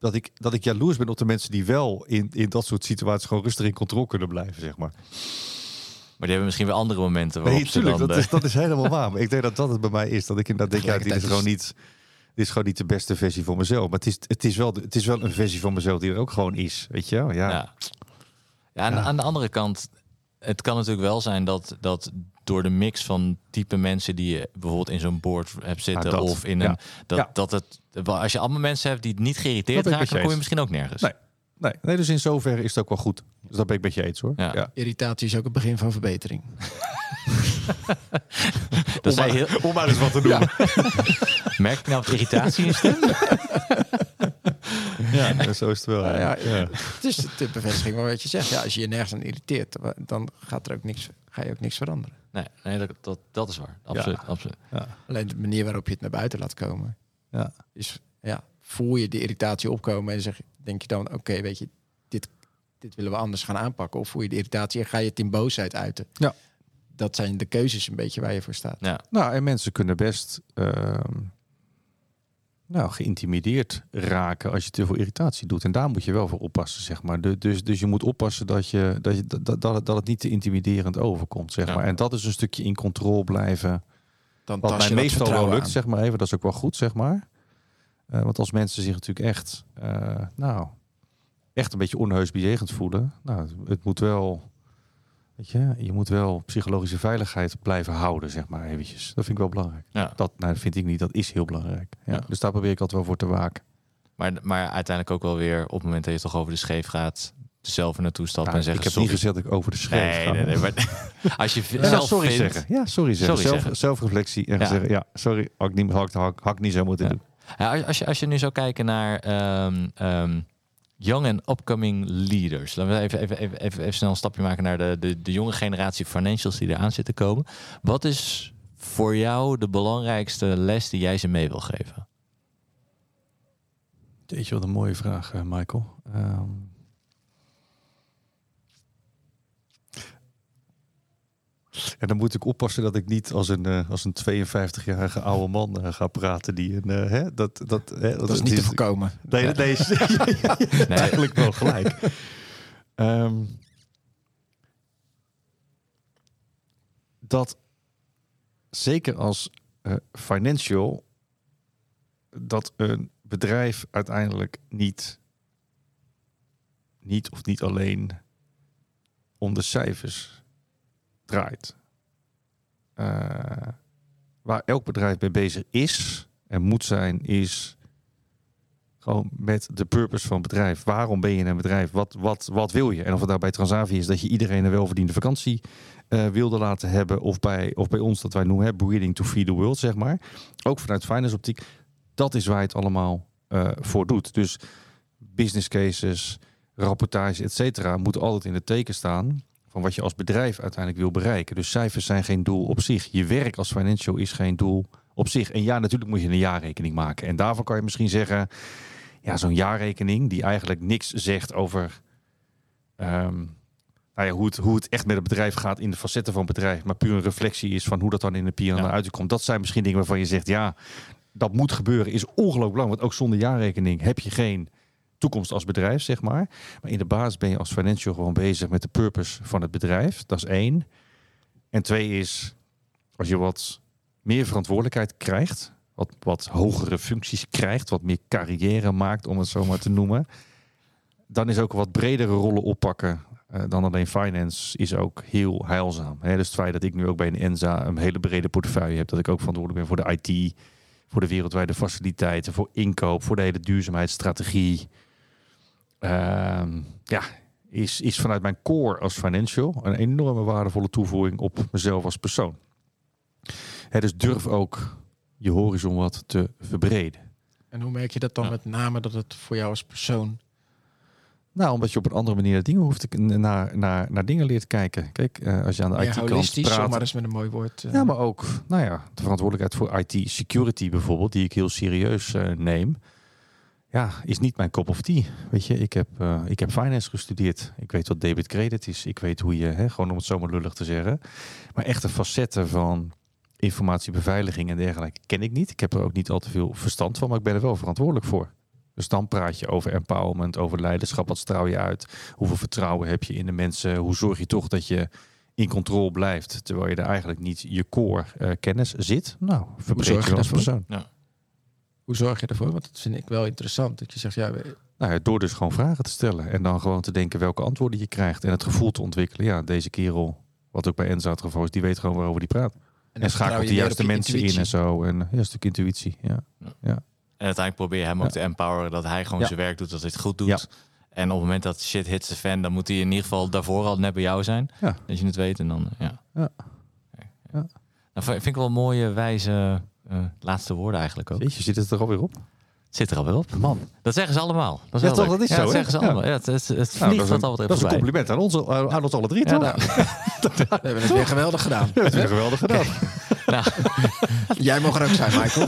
dat ik, dat ik jaloers ben op de mensen die wel in, in dat soort situaties gewoon rustig in controle kunnen blijven, zeg maar. Maar die hebben misschien weer andere momenten waarop nee, tuurlijk, dat, is, dat is helemaal waar. Maar ik denk dat dat het bij mij is. Dat ik inderdaad denk, ja, dit is gewoon niet... Dit is gewoon niet de beste versie van mezelf. Maar het is, het is, wel, het is wel een versie van mezelf die er ook gewoon is. Weet je wel? Ja. ja. ja, aan, aan de andere kant, het kan natuurlijk wel zijn dat, dat door de mix van type mensen die je bijvoorbeeld in zo'n board hebt zitten of in een dat, dat het als je allemaal mensen hebt die het niet geïrriteerd raken, dan kom je misschien ook nergens. Nee. Nee, nee, dus in zoverre is het ook wel goed. Dus dat ben ik met je eens hoor. Ja. Irritatie is ook het begin van verbetering. Dat zei heel, Om maar eens wat te doen. merk je nou wat irritatie in je stem? Ja, zo is het wel. Ja. ja, Het is de bevestiging van wat je zegt. Ja, als je je nergens aan irriteert, dan gaat er ook niks, ga je ook niks veranderen. Nee, nee dat, dat, dat is waar. Absoluut. absoluut. Alleen de manier waarop je het naar buiten laat komen, Ja. is ja, voel je de irritatie opkomen en zeg, denk je dan, oké, weet je, dit, dit willen we anders gaan aanpakken. Of voel je de irritatie en ga je het in boosheid uiten. Ja. Dat zijn de keuzes een beetje waar je voor staat. Ja. Nou, en mensen kunnen best ehm, nou, geïntimideerd raken als je te veel irritatie doet. En daar moet je wel voor oppassen, zeg maar. Dus, dus je moet oppassen dat, je, dat, je, dat, dat, het, dat het niet te intimiderend overkomt, zeg Ja. maar. En dat is een stukje in controle blijven. Dan Wat mij meestal wel lukt, aan. zeg maar even. Dat is ook wel goed, zeg maar. Eh, want als mensen zich natuurlijk echt, eh, nou, echt een beetje onheus bejegend voelen. Nou, het moet wel, weet je, je moet wel psychologische veiligheid blijven houden, zeg maar eventjes. Dat vind ik wel belangrijk. Ja. Dat nou, vind ik niet, dat is heel belangrijk. Ja, Ja. Dus daar probeer ik altijd wel voor te waken. Maar, maar uiteindelijk ook wel weer op het moment dat je toch over de scheef gaat, zelf er naartoe stappen Nou, en ik zeggen heb niet sorry. gezegd dat ik over de schreef Nee, ga. nee, nee. Maar als je Ja, zelf sorry vindt, zeggen. Ja, sorry zeggen. Sorry Zelf, zeggen. Zelfreflectie en Ja. zeggen, ja, sorry, had ik niet, had, ik- had, ik- had ik niet zo moeten doen. Ja, als- als, je, als je nu zou kijken naar ehm, ehm, young en upcoming leaders. Laten we even, even, even, even, snel een stapje maken naar de, de, de jonge generatie financials die eraan zitten komen. Wat is voor jou de belangrijkste les die jij ze mee wil geven? Jeetje, wat een mooie vraag, eh, Michael. Ehm, en dan moet ik oppassen dat ik niet als een, eh, als een 52-jarige oude man eh, ga praten. Die een, eh, hè, dat, dat, hè, Dat is niet te voorkomen. Nee, nee, ja, eigenlijk wel gelijk. Ehm, dat zeker als financial dat een bedrijf uiteindelijk niet, niet of niet alleen om de cijfers Eh, waar elk bedrijf mee bezig is en moet zijn, is gewoon met de purpose van het bedrijf. Waarom ben je een bedrijf? Wat, wat, wat wil je? En of het nou bij Transavia is dat je iedereen een welverdiende vakantie eh, wilde laten hebben. Of bij, of bij ons dat wij noemen breeding to feed the world, zeg maar. Ook vanuit finance optiek. Dat is waar je het allemaal eh, voor doet. Dus business cases, rapportage, et moeten altijd in het teken staan van wat je als bedrijf uiteindelijk wil bereiken. Dus cijfers zijn geen doel op zich. Je werk als financial is geen doel op zich. En ja, natuurlijk moet je een jaarrekening maken. En daarvan kan je misschien zeggen, ja, zo'n jaarrekening die eigenlijk niks zegt over ehm, nou ja, hoe, het, hoe het echt met het bedrijf gaat in de facetten van het bedrijf, maar puur een reflectie is van hoe dat dan in de P&L Ja. uitkomt. Dat zijn misschien dingen waarvan je zegt, ja, dat moet gebeuren, is ongelooflijk belangrijk. Want ook zonder jaarrekening heb je geen toekomst als bedrijf, zeg maar. Maar in de basis ben je als financial gewoon bezig met de purpose van het bedrijf. Dat is één. En twee is, als je wat meer verantwoordelijkheid krijgt, wat, wat hogere functies krijgt, wat meer carrière maakt, om het zo maar te noemen, dan is ook wat bredere rollen oppakken eh, dan alleen finance is ook heel heilzaam. Dus het feit dat ik nu ook bij een ENSA een hele brede portefeuille heb, dat ik ook verantwoordelijk ben voor de IT, voor de wereldwijde faciliteiten, voor inkoop, voor de hele duurzaamheidsstrategie. Ehm, ja, is, is vanuit mijn core als financial een enorme waardevolle toevoeging op mezelf als persoon. Hè, dus durf ook je horizon wat te verbreden. En hoe merk je dat dan Ja. met name dat het voor jou als persoon... Nou, omdat je op een andere manier naar dingen hoeft te, naar, naar, naar dingen leert kijken. Kijk, eh, als je aan de meer IT-kant holistisch, praat, maar eens met een mooi woord... eh, Ja, maar ook nou ja, de verantwoordelijkheid voor IT-security bijvoorbeeld, die ik heel serieus eh, neem. Ja, is niet mijn cup of tea. Weet je, ik heb, eh, ik heb finance gestudeerd. Ik weet wat debit credit is. Ik weet hoe je, hè, gewoon om het zomaar lullig te zeggen. Maar echte facetten van informatiebeveiliging en dergelijke ken ik niet. Ik heb er ook niet al te veel verstand van, maar ik ben er wel verantwoordelijk voor. Dus dan praat je over empowerment, over leiderschap. Wat straal je uit? Hoeveel vertrouwen heb je in de mensen? Hoe zorg je toch dat je in controle blijft, terwijl je er eigenlijk niet je core eh, kennis zit. Nou, verbreed zorg je je als persoon. Hoe zorg je ervoor? Want dat vind ik wel interessant. Dat je zegt, ja, we- Nou ja, door dus gewoon vragen te stellen en dan gewoon te denken welke antwoorden je krijgt en het gevoel te ontwikkelen. Ja, deze kerel, wat ook bij Enza het geval is, die weet gewoon waarover die praat. En, schakelt de juiste mensen in en zo. En ja, een stuk intuïtie. Ja. En uiteindelijk probeer je hem ook Ja. te empoweren dat hij gewoon Ja. zijn werk doet, dat hij het goed doet. Ja. En op het moment dat shit hits de fan, dan moet hij in ieder geval daarvoor al net bij jou zijn. Ja. Dat je het weet en dan, ja. Ja. Nou, vind ik wel mooie, wijze uh, laatste woorden eigenlijk ook. Jeetje, zit het er alweer op? Het zit er alweer op. Man. Dat zeggen ze allemaal. Dat is ja, toch, dat is ja, zo, dat zeggen ze allemaal. Ja, het, het, het nou, vliegt dat, wat dat is een compliment aan ons, aan ons alle drie, toch? Nou, we hebben het weer geweldig gedaan. We hebben het weer geweldig gedaan. nou. Jij mag er ook zijn, Michael.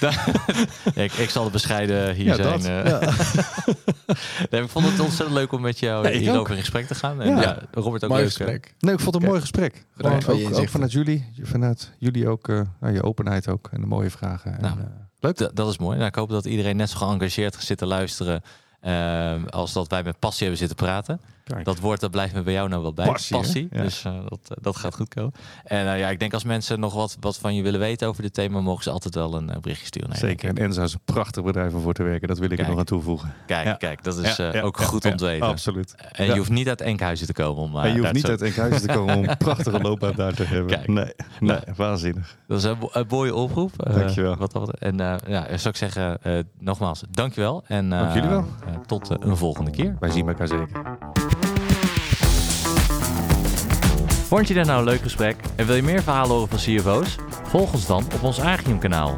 ik, ik, zal de bescheiden hier zijn. Uh. nee, ik vond het ontzettend leuk om met jou nee, hierover ook. in gesprek te gaan. En ja, Robert ook mooi leuk. Gesprek. Nee, ik vond het een mooi gesprek. Gewoon ook, ook, vanuit jullie, vanuit jullie ook, uh, je openheid ook en de mooie vragen. Nou. En, uh, Leuk. Dat, dat is mooi. Nou, ik hoop dat iedereen net zo geëngageerd zit te luisteren uh, als dat wij met passie hebben zitten praten. Kijk. Dat woord dat blijft me bij jou nou wel bij. Passie. passie. Ja. Dus uh, dat, dat gaat goed komen. En uh, ja, ik denk als mensen nog wat, wat van je willen weten over dit thema, mogen ze altijd wel een berichtje sturen. Nee, Zeker. En Enza is een prachtig bedrijf om voor te werken. Dat wil ik er nog aan toevoegen. Kijk, ja. kijk dat is ook goed om te weten. Absoluut. En je hoeft niet uit Enkhuizen te komen om. en je hoeft niet uit Enkhuizen te komen om een prachtige loopbaan daar te hebben. Kijk. Nee, nee, waanzinnig. Dat is een, een mooie oproep. Dankjewel. Wat, wat, en ja, zou ik zeggen, nogmaals, dankjewel. En Dank jullie wel. tot een volgende keer. Wij zien elkaar zeker. Vond je dit nou een leuk gesprek en wil je meer verhalen horen van CFO's? Volg ons dan op ons Agium kanaal.